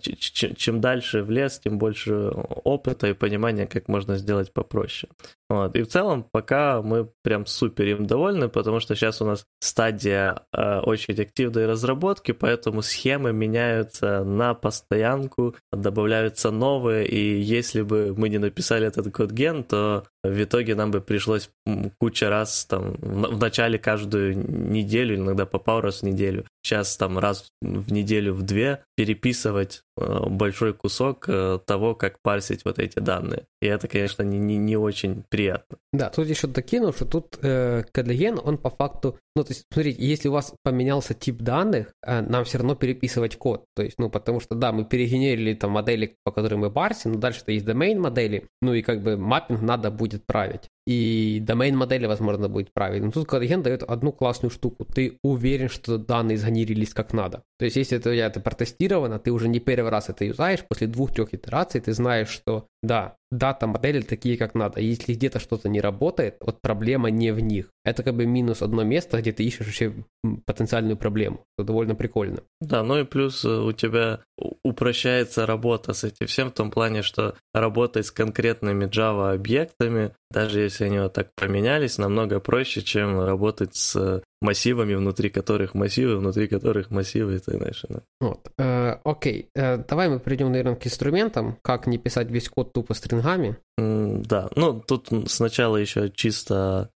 чем дальше в лес, тем больше опыта и понимания, как можно сделать попроще. Вот. И в целом пока мы прям супер им довольны, потому что сейчас у нас стадия э, очень активной разработки, поэтому схемы меняются на постоянку, добавляются новые, и если бы мы не написали этот код-ген, то в итоге нам бы пришлось куча раз там в начале каждую неделю, иногда по пару раз в неделю, сейчас там раз в неделю в две переписывать большой кусок э, того, как парсить вот эти данные. И это, конечно, не, не, не очень приятно. Да, тут еще докину, что тут э, Кодлеген, он по факту, ну, то есть, смотрите, если у вас поменялся тип данных, э, нам все равно переписывать код. То есть, ну, потому что, да, мы перегенерили там модели, по которым мы парсим, но дальше-то есть domain модели, ну, и как бы маппинг надо будет править и домен модели, возможно, будет правильным. Тут Кодаген дает одну классную штуку. Ты уверен, что данные сгенерились как надо. То есть, если это, это протестировано, ты уже не первый раз это юзаешь, после двух-трех итераций ты знаешь, что да, дата модели такие, как надо. Если где-то что-то не работает, вот проблема не в них. Это как бы минус одно место, где ты ищешь вообще потенциальную проблему. Это довольно прикольно. Да, ну и плюс э, у тебя упрощается работа с этим всем в том плане, что работать с конкретными Java объектами, даже если они вот так поменялись, намного проще, чем работать с массивами, внутри которых массивы, внутри которых массивы и так дальше. Да. Вот. Э, окей, э, давай мы перейдем, наверное, к инструментам, как не писать весь код тупо стрингами. Mm, да, ну тут сначала еще чисто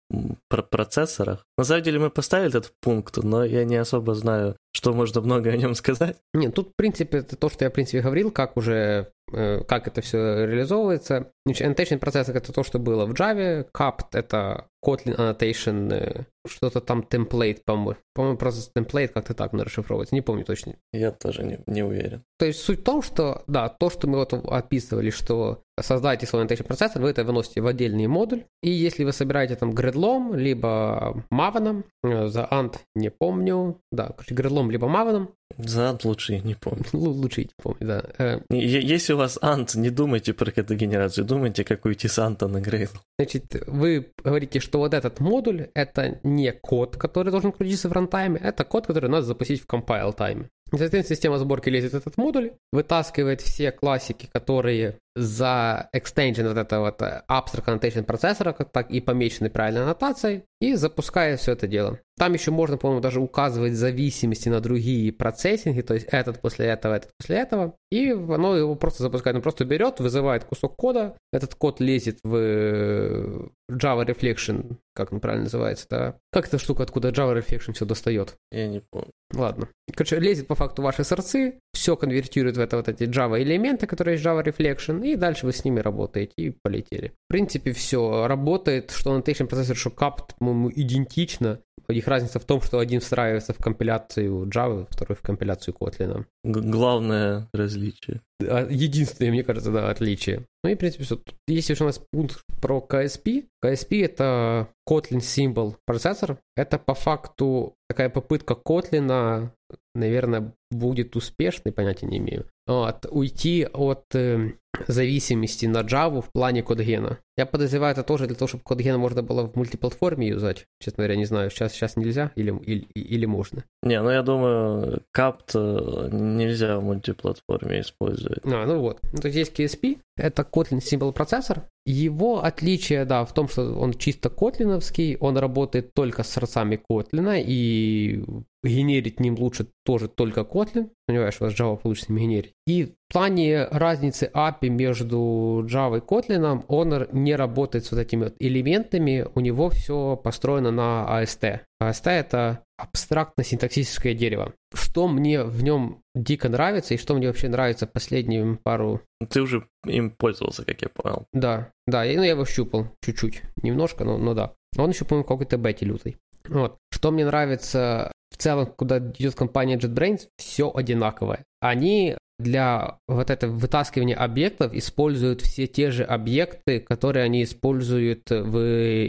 про процессорах. На самом деле мы поставили этот пункт, но я не особо знаю, что можно много о нем сказать. Нет, тут, в принципе, это то, что я, в принципе, говорил, как уже, как это все реализовывается. Annotation процессор — это то, что было в Java, CAPT — это Kotlin Annotation, э, что-то там template, по-моему. По-моему, просто template как-то так надо расшифровывается, не помню точно. Я тоже не, не уверен. То есть суть в том, что, да, то, что мы вот описывали, что создаете свой annotation процессор, вы это выносите в отдельный модуль, и если вы собираете там гредлом, либо маваном, э, за ant не помню, да, гредлом либо маваном, за Ant лучше не помню. Лучше не помню, да. Э, если у вас Ant, не думайте про катагенерацию, думайте, как уйти с Анта на Грейл. Значит, вы говорите, что вот этот модуль — это не код, который должен крутиться в рантайме, это код, который надо запустить в compile тайме. Затем система сборки лезет в этот модуль, вытаскивает все классики, которые за extension вот этого вот abstract annotation процессора, так и помечены правильной аннотацией, и запускает все это дело. Там еще можно, по-моему, даже указывать зависимости на другие процессинги, то есть этот после этого, этот после этого, и оно его просто запускает. Он просто берет, вызывает кусок кода, этот код лезет в Java Reflection, как он правильно называется, да? Как эта штука, откуда Java Reflection все достает? Я не помню. Ладно. Короче, лезет по факту ваши сорцы, все конвертирует в это вот эти Java элементы, которые есть Java Reflection, и дальше вы с ними работаете, и полетели. В принципе, все. Работает, что annotation процессор, что CAPT, по-моему, идентично. Их разница в том, что один встраивается в компиляцию Java, второй в компиляцию Kotlin. Г- главное различие. А, единственное, мне кажется, да, отличие. Ну и, в принципе, все. Есть еще у нас пункт про KSP. KSP — это Kotlin Symbol процессор. Это по факту такая попытка Kotlin, наверное, будет успешной, понятия не имею, от, уйти от э, зависимости на Java в плане кодгена. Я подозреваю это тоже для того, чтобы кодген можно было в мультиплатформе юзать. Честно говоря, не знаю, сейчас, сейчас нельзя или, или, или можно. Не, ну я думаю, капт э, нельзя в мультиплатформе использовать. А, ну вот. Ну, то есть есть KSP, это Kotlin Symbol процессор. Его отличие, да, в том, что он чисто котлиновский, он работает только с сорцами Kotlin, и генерить ним лучше тоже только Kotlin. Понимаешь, у вас Java получится генерить. И в плане разницы API между Java и Kotlin, он не работает с вот этими вот элементами, у него все построено на AST. AST это абстрактно-синтаксическое дерево. Что мне в нем дико нравится и что мне вообще нравится последнюю пару... Ты уже им пользовался, как я понял. Да, да, я, ну, я его щупал чуть-чуть, немножко, но, но да. Он еще, по-моему, какой-то бете лютый. Вот. Что мне нравится в целом, куда идет компания JetBrains, все одинаковое. Они для вот этого вытаскивания объектов используют все те же объекты, которые они используют в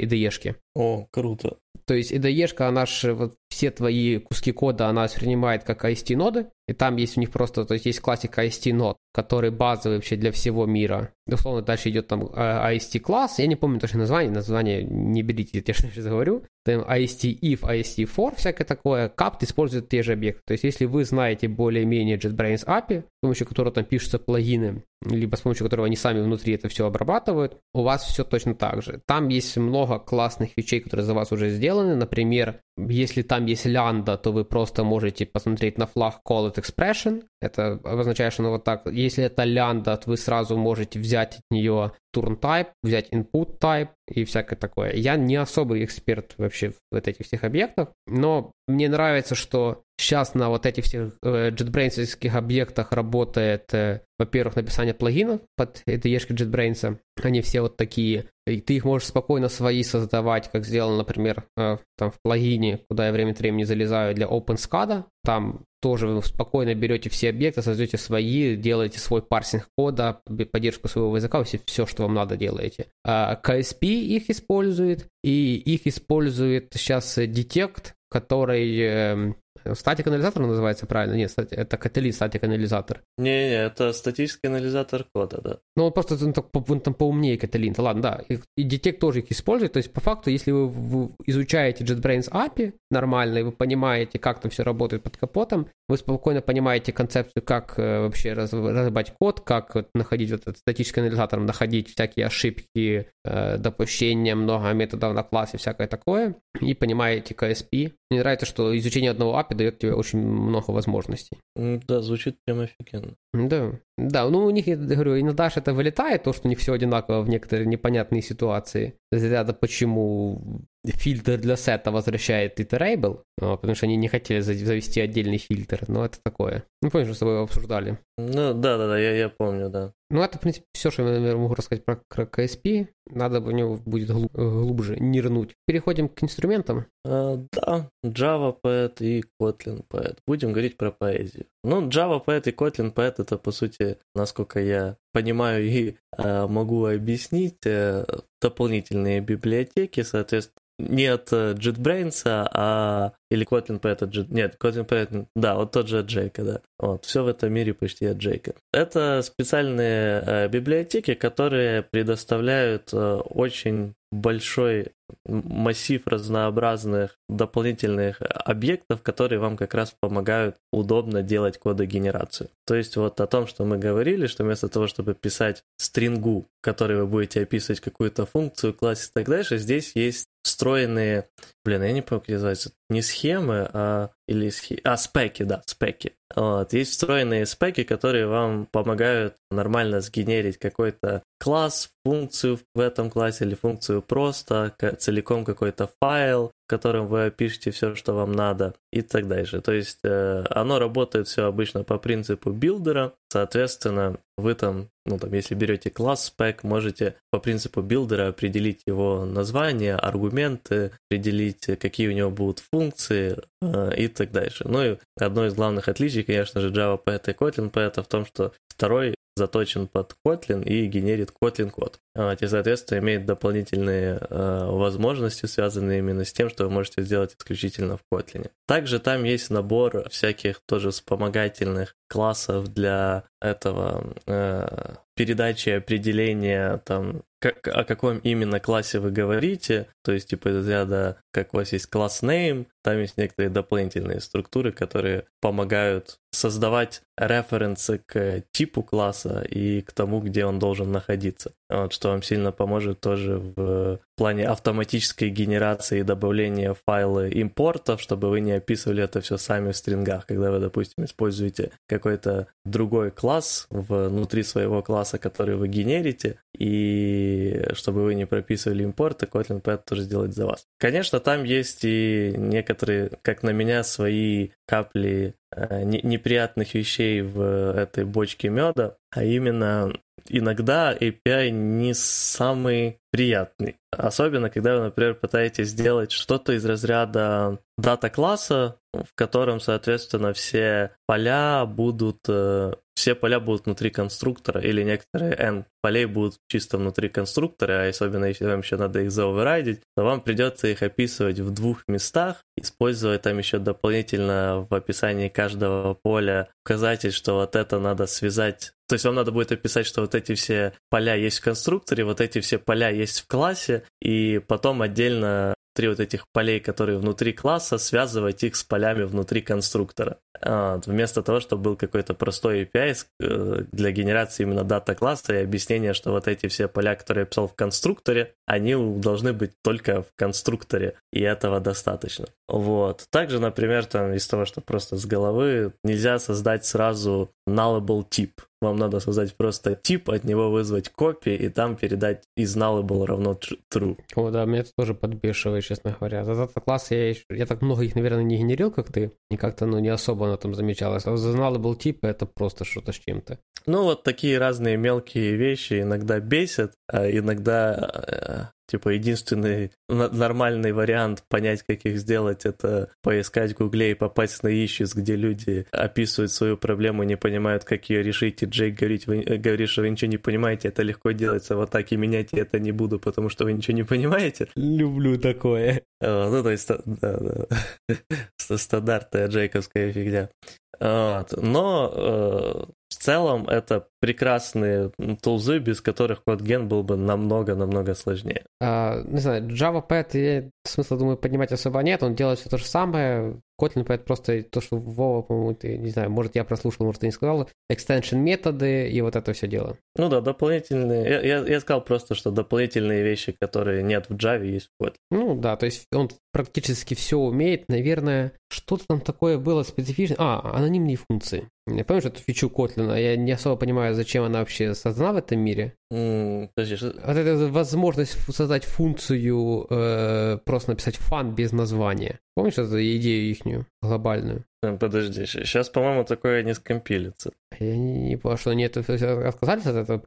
IDE-шке. О, круто. То есть IDE-шка, она же вот все твои куски кода она воспринимает как IST-ноды, и там есть у них просто, то есть есть классика IST-нод, который базовый вообще для всего мира. Условно, дальше идет там IST-класс, я не помню точно название, название не берите, я сейчас говорю. Там IST-if, IST-for, всякое такое. CAPT использует те же объекты. То есть, если вы знаете более-менее JetBrains API, с помощью которого там пишутся плагины, либо с помощью которого они сами внутри это все обрабатывают, у вас все точно так же. Там есть много классных вещей, которые за вас уже сделаны. Например, если там есть лянда, то вы просто можете посмотреть на флаг call expression. Это обозначает, что ну вот так, если это лянда, то вы сразу можете взять от нее turn type, взять input type и всякое такое. Я не особый эксперт вообще в вот этих всех объектах, но мне нравится, что сейчас на вот этих всех э, JetBrains объектах работает, э, во-первых, написание плагинов под IDE JetBrains. Они все вот такие. И ты их можешь спокойно свои создавать, как сделано, например, э, там в плагине, куда я время от времени залезаю для OpenSCADA. Там тоже вы спокойно берете все объекты, создаете свои, делаете свой парсинг кода, поддержку своего языка, все, все, что вам надо, делаете. А KSP их использует, и их использует сейчас Detect, который эм, Статик анализатор называется правильно? Нет, это каталист статик анализатор. Не, не, это статический анализатор кода, да. Ну, он просто он, он там поумнее каталин. Ладно, да. И, Detect тоже их использует. То есть, по факту, если вы, вы изучаете JetBrains API нормально, и вы понимаете, как там все работает под капотом, вы спокойно понимаете концепцию, как э, вообще раз, разобрать код, как вот, находить вот этот статический анализатор, находить всякие ошибки, э, допущения, много методов на классе, всякое такое, и понимаете KSP. Мне нравится, что изучение одного API дает тебе очень много возможностей. Да, звучит прям офигенно. Да, да, ну у них, я говорю, иногда же это вылетает, то, что не все одинаково в некоторые непонятные ситуации. Из ряда почему фильтр для сета возвращает iterable, потому что они не хотели завести отдельный фильтр, но это такое. Ну, помнишь, что с тобой обсуждали? Ну, да-да-да, я, я помню, да. Ну, это, в принципе, все, что я, наверное, могу рассказать про KSP. Надо в него будет глуб, глубже нырнуть. Переходим к инструментам. А, да, Java Poet и Kotlin Poet. Будем говорить про поэзию. Ну, Java Poet и Kotlin Poet это, по сути, насколько я понимаю и э, могу объяснить, э, дополнительные библиотеки, соответственно, не от э, JetBrains, а или Kotlin Pet от Jet... Нет, Kotlin Pet, да, вот тот же от Джейка, да. Вот, все в этом мире почти от Джейка. Это специальные э, библиотеки, которые предоставляют э, очень большой массив разнообразных дополнительных объектов, которые вам как раз помогают удобно делать кодогенерацию. То есть вот о том, что мы говорили, что вместо того, чтобы писать стрингу, в которой вы будете описывать какую-то функцию, класс и так дальше, здесь есть встроенные, блин, я не помню, как называется, не схемы, а или схи... а спеки, да, спеки. Вот. Есть встроенные спеки, которые вам помогают нормально сгенерить какой-то класс, функцию в этом классе или функцию просто, целиком какой-то файл, в котором вы опишете все, что вам надо и так дальше. То есть э, оно работает все обычно по принципу билдера, соответственно, вы там, ну там, если берете class spec, можете по принципу билдера определить его название, аргументы, определить, какие у него будут функции э, и так дальше. Ну и одно из главных отличий, конечно же, JavaPoet и KotlinPoet в том, что второй заточен под Kotlin и генерит Kotlin код. И, соответственно, имеет дополнительные э, возможности, связанные именно с тем, что вы можете сделать исключительно в Kotlin. Также там есть набор всяких тоже вспомогательных классов для этого э, передачи определения там как, о каком именно классе вы говорите, то есть типа из ряда, как у вас есть класс name, там есть некоторые дополнительные структуры, которые помогают создавать референсы к типу класса и к тому, где он должен находиться, вот, что вам сильно поможет тоже в плане автоматической генерации и добавления файла импортов, чтобы вы не описывали это все сами в стрингах, когда вы, допустим, используете какой-то другой класс внутри своего класса, который вы генерите, и чтобы вы не прописывали импорты, Kotlin Pad тоже сделает за вас. Конечно, там есть и некоторые, как на меня, свои капли э, неприятных вещей в этой бочке меда, а именно иногда API не самый приятный. Особенно, когда вы, например, пытаетесь сделать что-то из разряда дата-класса, в котором, соответственно, все поля будут э, все поля будут внутри конструктора, или некоторые n полей будут чисто внутри конструктора, а особенно если вам еще надо их заоверрайдить, то вам придется их описывать в двух местах, использовать там еще дополнительно в описании каждого поля указатель, что вот это надо связать то есть вам надо будет описать, что вот эти все поля есть в конструкторе, вот эти все поля есть в классе, и потом отдельно три вот этих полей, которые внутри класса, связывать их с полями внутри конструктора. Вот, вместо того, чтобы был какой-то простой API э, для генерации именно дата класса и объяснения, что вот эти все поля, которые я писал в конструкторе, они должны быть только в конструкторе, и этого достаточно. Вот. Также, например, там из того, что просто с головы, нельзя создать сразу nullable тип. Вам надо создать просто тип, от него вызвать копии и там передать is nullable равно true. О, да, меня это тоже подбешивает, честно говоря. За этот класс я, еще, я так много их, наверное, не генерил, как ты, и как-то, ну, не особо на этом замечалось. А за nullable тип это просто что-то с чем-то. Ну, вот такие разные мелкие вещи иногда бесят, а иногда э, Типа единственный нормальный вариант понять, как их сделать, это поискать в Гугле и попасть на ищус, где люди описывают свою проблему, не понимают, как ее решить, и Джейк говорит, вы, э, говорит, что вы ничего не понимаете, это легко делается вот так, и менять я это не буду, потому что вы ничего не понимаете. Люблю такое. Ну, то есть, да, да. стандартная джейковская фигня. Вот. Но э, в целом это прекрасные тулзы, без которых CodeGen был бы намного-намного сложнее. А, не знаю, Java Pet, смысла, думаю, поднимать особо нет, он делает все то же самое, Kotlin Pet просто то, что Вова, по-моему, ты, не знаю, может, я прослушал, может, ты не сказал, extension методы и вот это все дело. Ну да, дополнительные, я, я, я сказал просто, что дополнительные вещи, которые нет в Java, есть в Kotlin. Ну да, то есть он практически все умеет, наверное, что-то там такое было специфичное, а, анонимные функции. Я помню, что эту фичу Kotlin, я не особо понимаю, зачем она вообще создана в этом мире. Подожди, что... Вот эта возможность создать функцию, э, просто написать фан без названия. Помнишь эту идею ихнюю, глобальную? Подожди, сейчас, по-моему, такое не скомпилится. Я не, не понял, что они это, отказались от этого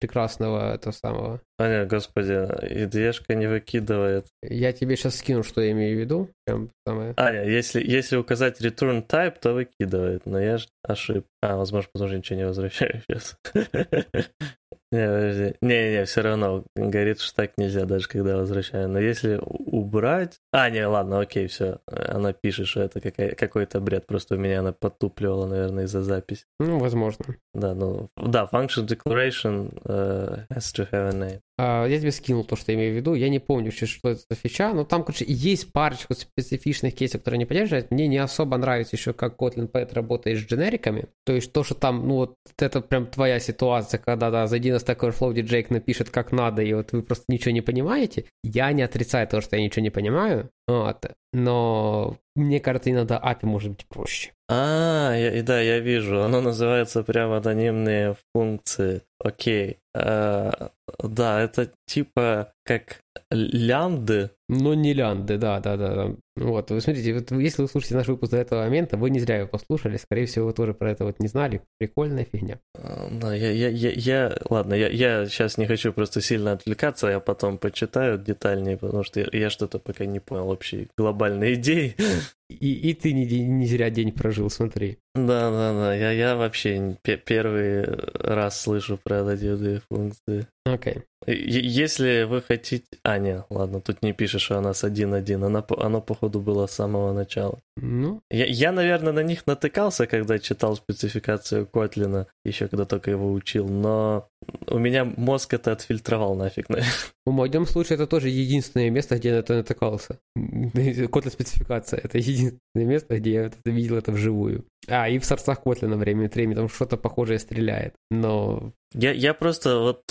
прекрасного этого самого. А нет, господи, ide не выкидывает. Я тебе сейчас скину, что я имею в виду. Прям самое. А, нет, если, если указать return type, то выкидывает, но я же ошиб. А, возможно, потому что ничего не возвращаю сейчас. Не, подожди. Не-не, все равно говорит, что так нельзя, даже когда возвращаю. Но если убрать... А, не, ладно, окей, все. Она пишет, что это какой-то бред. Просто у меня она подтупливала, наверное, из-за записи. Ну, возможно. Да, ну, да, function declaration uh, has to have a name. А, я тебе скинул то, что я имею в виду. Я не помню, что это за фича, но там, короче, есть парочку специфичных кейсов, которые не поддерживают. Мне не особо нравится еще, как Kotlin Pet работает с дженериками. То есть то, что там, ну вот это прям твоя ситуация, когда, да, зайди на Stack Overflow, где Джейк напишет как надо, и вот вы просто ничего не понимаете. Я не отрицаю то, что я ничего не понимаю, вот. но мне кажется, иногда API может быть проще. А, я, да, я вижу. Оно называется прямо анонимные функции. Окей. А, да, это типа как лямды. Но не лямды, да, да, да. Вот, вы смотрите, вот если вы слушаете наш выпуск до этого момента, вы не зря его послушали, скорее всего, вы тоже про это вот не знали. Прикольная фигня. А, да, я, я, я, я ладно, я, я сейчас не хочу просто сильно отвлекаться, я потом почитаю детальнее, потому что я, я что-то пока не понял общей глобальной идеи. И, и ты не, не зря день прожил, смотри. Да, да, да. Я, я вообще первый раз слышу про адаптивные функции. Окей. Okay. Если вы хотите... А, не, ладно, тут не пишешь, что у нас 1.1. Оно, оно, походу, было с самого начала. Ну? Я, я, наверное, на них натыкался, когда читал спецификацию Котлина, еще когда только его учил, но у меня мозг это отфильтровал нафиг, наверное. В моем случае это тоже единственное место, где я на это натыкался. Котлин спецификация — это единственное место, где я это видел это вживую. А, и в сорцах Котлина время от времени там что-то похожее стреляет. Но я, я просто вот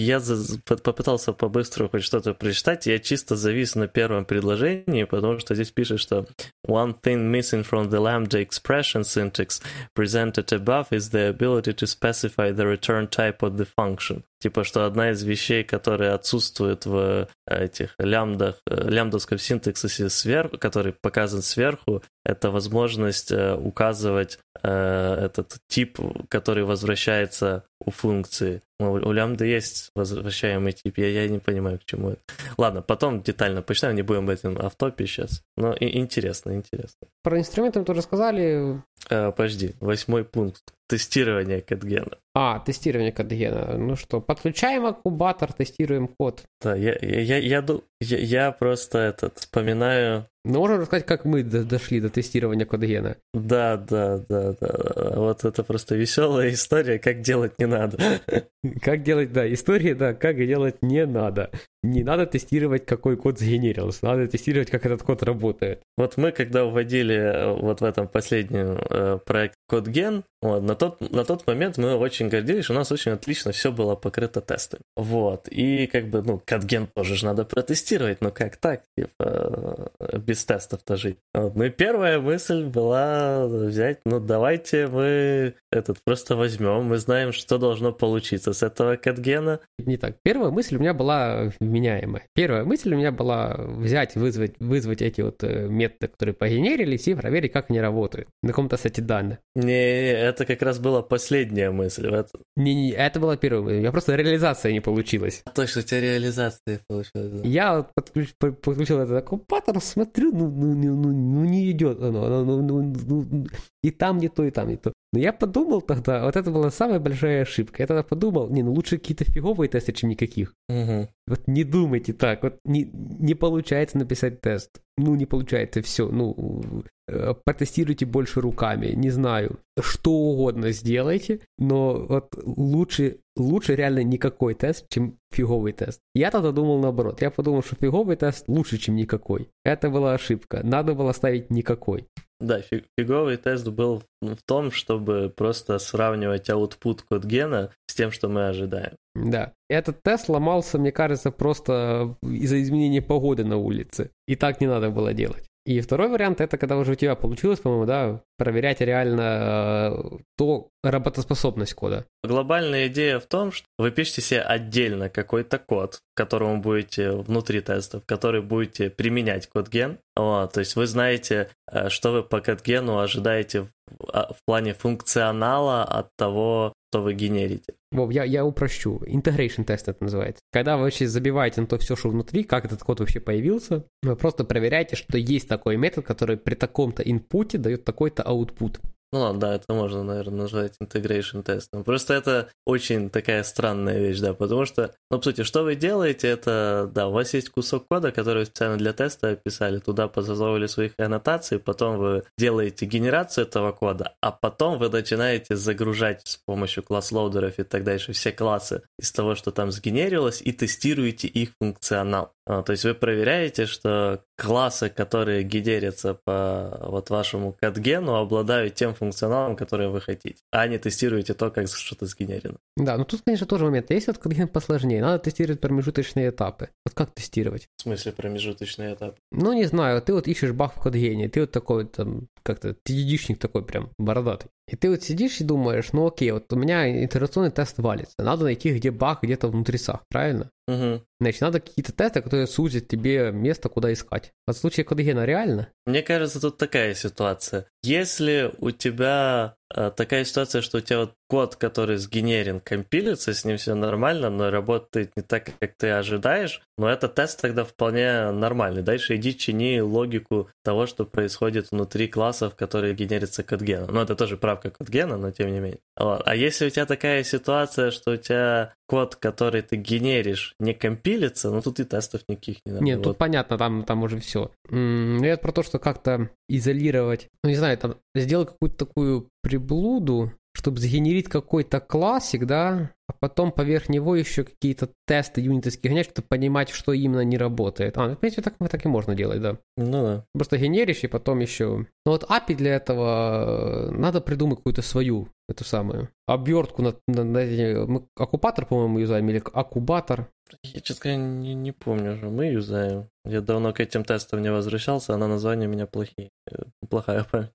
я попытался по-быстрому хоть что-то прочитать, я чисто завис на первом предложении, потому что здесь пишет, что one thing missing from the lambda expression syntax presented above is the ability to specify the return type of the function. Типа, что одна из вещей, которые отсутствуют в этих лямбдах, лямбдовском синтаксисе сверху, который показан сверху, это возможность э, указывать э, этот тип, который возвращается у функции. У, лямбды есть возвращаемый тип, я, я не понимаю, к чему это. Ладно, потом детально почитаем, не будем в этом автопе сейчас. Но и, интересно, интересно. Про инструменты мы тоже сказали. Э, подожди, восьмой пункт. Тестирование кодгена. А, тестирование кодгена. Ну что, подключаем аккубатор, тестируем код. Да, я, я, я, я, я, просто этот, вспоминаю ну, можно рассказать, как мы дошли до тестирования кодгена. Да, да, да, да. Вот это просто веселая история, как делать не надо. Как делать, да, история, да, как делать не надо. Не надо тестировать, какой код сгенерился, надо тестировать, как этот код работает. Вот мы, когда вводили э, вот в этом последнем э, проект CodeGen, вот, на, тот, на тот момент мы очень гордились, у нас очень отлично все было покрыто тестами. Вот, и как бы, ну, CodeGen тоже же надо протестировать, но как так? Типа, без тестов-то жить. Вот. Ну и первая мысль была взять, ну давайте мы этот просто возьмем, мы знаем, что должно получиться с этого катгена. Не так. Первая мысль у меня была вменяемая. Первая мысль у меня была взять, вызвать, вызвать эти вот э, методы, которые погенерились, и проверить, как они работают на каком-то сете данных. Не, это как раз была последняя мысль. Не, не, это была первая мысль. У меня просто реализация не получилась. Точно, у тебя реализация получилась. Да. Я подключ, подключил этот аккумулятор, смотрю, ну, ну, ну, ну, ну не идет оно. оно ну, ну, ну, и там не то, и там не то. Но я подумал тогда, вот это была самая большая ошибка. Я тогда подумал, не, ну лучше какие-то фиговые тесты, чем никаких. Угу. Вот не думайте так, вот не, не получается написать тест. Ну, не получается, все, ну, э, протестируйте больше руками, не знаю, что угодно сделайте, но вот лучше, лучше реально никакой тест, чем фиговый тест. Я тогда думал наоборот, я подумал, что фиговый тест лучше, чем никакой. Это была ошибка, надо было ставить никакой. Да, фиговый тест был в том, чтобы просто сравнивать output код гена с тем, что мы ожидаем. Да. Этот тест ломался, мне кажется, просто из-за изменения погоды на улице. И так не надо было делать. И второй вариант это когда уже у тебя получилось, по-моему, да, проверять реально э, то работоспособность кода. Глобальная идея в том, что вы пишете себе отдельно какой-то код, которому будете внутри тестов, который будете применять код-ген. Вот, то есть вы знаете, э, что вы по код-гену ожидаете в, а, в плане функционала от того, что вы генерите. Вов, я, я упрощу. Integration тест это называется. Когда вы вообще забиваете на то все, что внутри, как этот код вообще появился, вы просто проверяете, что есть такой метод, который при таком-то инпуте дает такой-то output. Ну ладно, да, это можно, наверное, назвать integration тестом. Просто это очень такая странная вещь, да, потому что, ну, по сути, что вы делаете, это, да, у вас есть кусок кода, который специально для теста описали, туда позазовывали своих аннотаций, потом вы делаете генерацию этого кода, а потом вы начинаете загружать с помощью класс-лоудеров и так дальше все классы из того, что там сгенерилось, и тестируете их функционал. А, то есть вы проверяете, что классы, которые генерятся по вот вашему кодгену, обладают тем функционалом, который вы хотите, а не тестируете то, как что-то сгенерено. Да, но тут, конечно, тоже момент. Есть вот кодген посложнее, надо тестировать промежуточные этапы. Вот как тестировать? В смысле промежуточные этапы? Ну, не знаю, ты вот ищешь баг в кодгене, ты вот такой там, как-то, ты такой прям бородатый. И ты вот сидишь и думаешь, ну окей, вот у меня итерационный тест валится, надо найти, где баг где-то внутри сах, правильно? Угу. Значит, надо какие-то тесты, которые сузят тебе место, куда искать. В случае кодгена реально? Мне кажется, тут такая ситуация. Если у тебя э, такая ситуация, что у тебя вот код, который сгенерен, компилится, с ним все нормально, но работает не так, как ты ожидаешь, но этот тест тогда вполне нормальный. Дальше иди чини логику того, что происходит внутри классов, которые генерятся кодгеном. Ну, это тоже правка кодгена, но тем не менее. Вот. А если у тебя такая ситуация, что у тебя код, который ты генеришь, не компилится, ну тут и тестов никаких не надо. Нет, вот. тут понятно, там, там уже все. Ну, это про то, что как-то изолировать, ну, не знаю, там, сделать какую-то такую приблуду, чтобы сгенерить какой-то классик, да, а потом поверх него еще какие-то тесты юниты сгонять, чтобы понимать, что именно не работает. А, ну, в принципе, так, так и можно делать, да. Ну да. Просто генеришь и потом еще... Ну вот API для этого э, надо придумать какую-то свою, эту самую, обвертку на, на, на мы оккупатор, по-моему, юзаем, или аккубатор. Я, честно говоря, не, не помню уже. Мы юзаем. Я давно к этим тестам не возвращался, а на названия у меня плохие. Э, плохая память.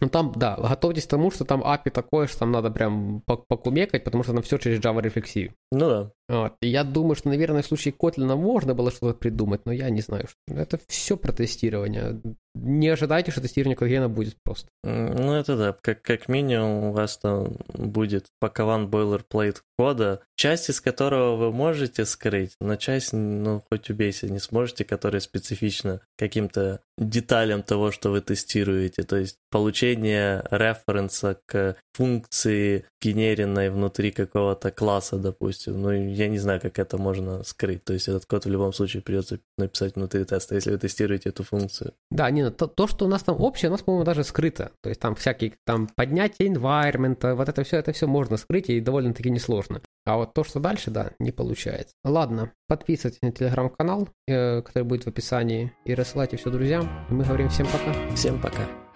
Ну там, да, готовьтесь к тому, что там API такое, что там надо прям покумекать, потому что там все через Java рефлексию. Ну да. Вот. я думаю, что, наверное, в случае Kotlin можно было что-то придумать, но я не знаю. Что... Это все про тестирование. Не ожидайте, что тестирование Cogena будет просто. Ну, это да. Как, как минимум у вас там будет пакован бойлерплейт кода, часть из которого вы можете скрыть, но часть, ну, хоть убейся, не сможете, которая специфична каким-то деталям того, что вы тестируете. То есть получение референса к функции, генеренной внутри какого-то класса, допустим. Ну, я не знаю, как это можно скрыть. То есть этот код в любом случае придется написать внутри теста, если вы тестируете эту функцию. Да, не, то, то что у нас там общее, у нас, по-моему, даже скрыто. То есть там всякие там поднятие environment, вот это все, это все можно скрыть и довольно-таки несложно. А вот то, что дальше, да, не получается. Ладно, подписывайтесь на телеграм-канал, э, который будет в описании, и рассылайте все друзьям. Мы говорим всем пока. Всем пока.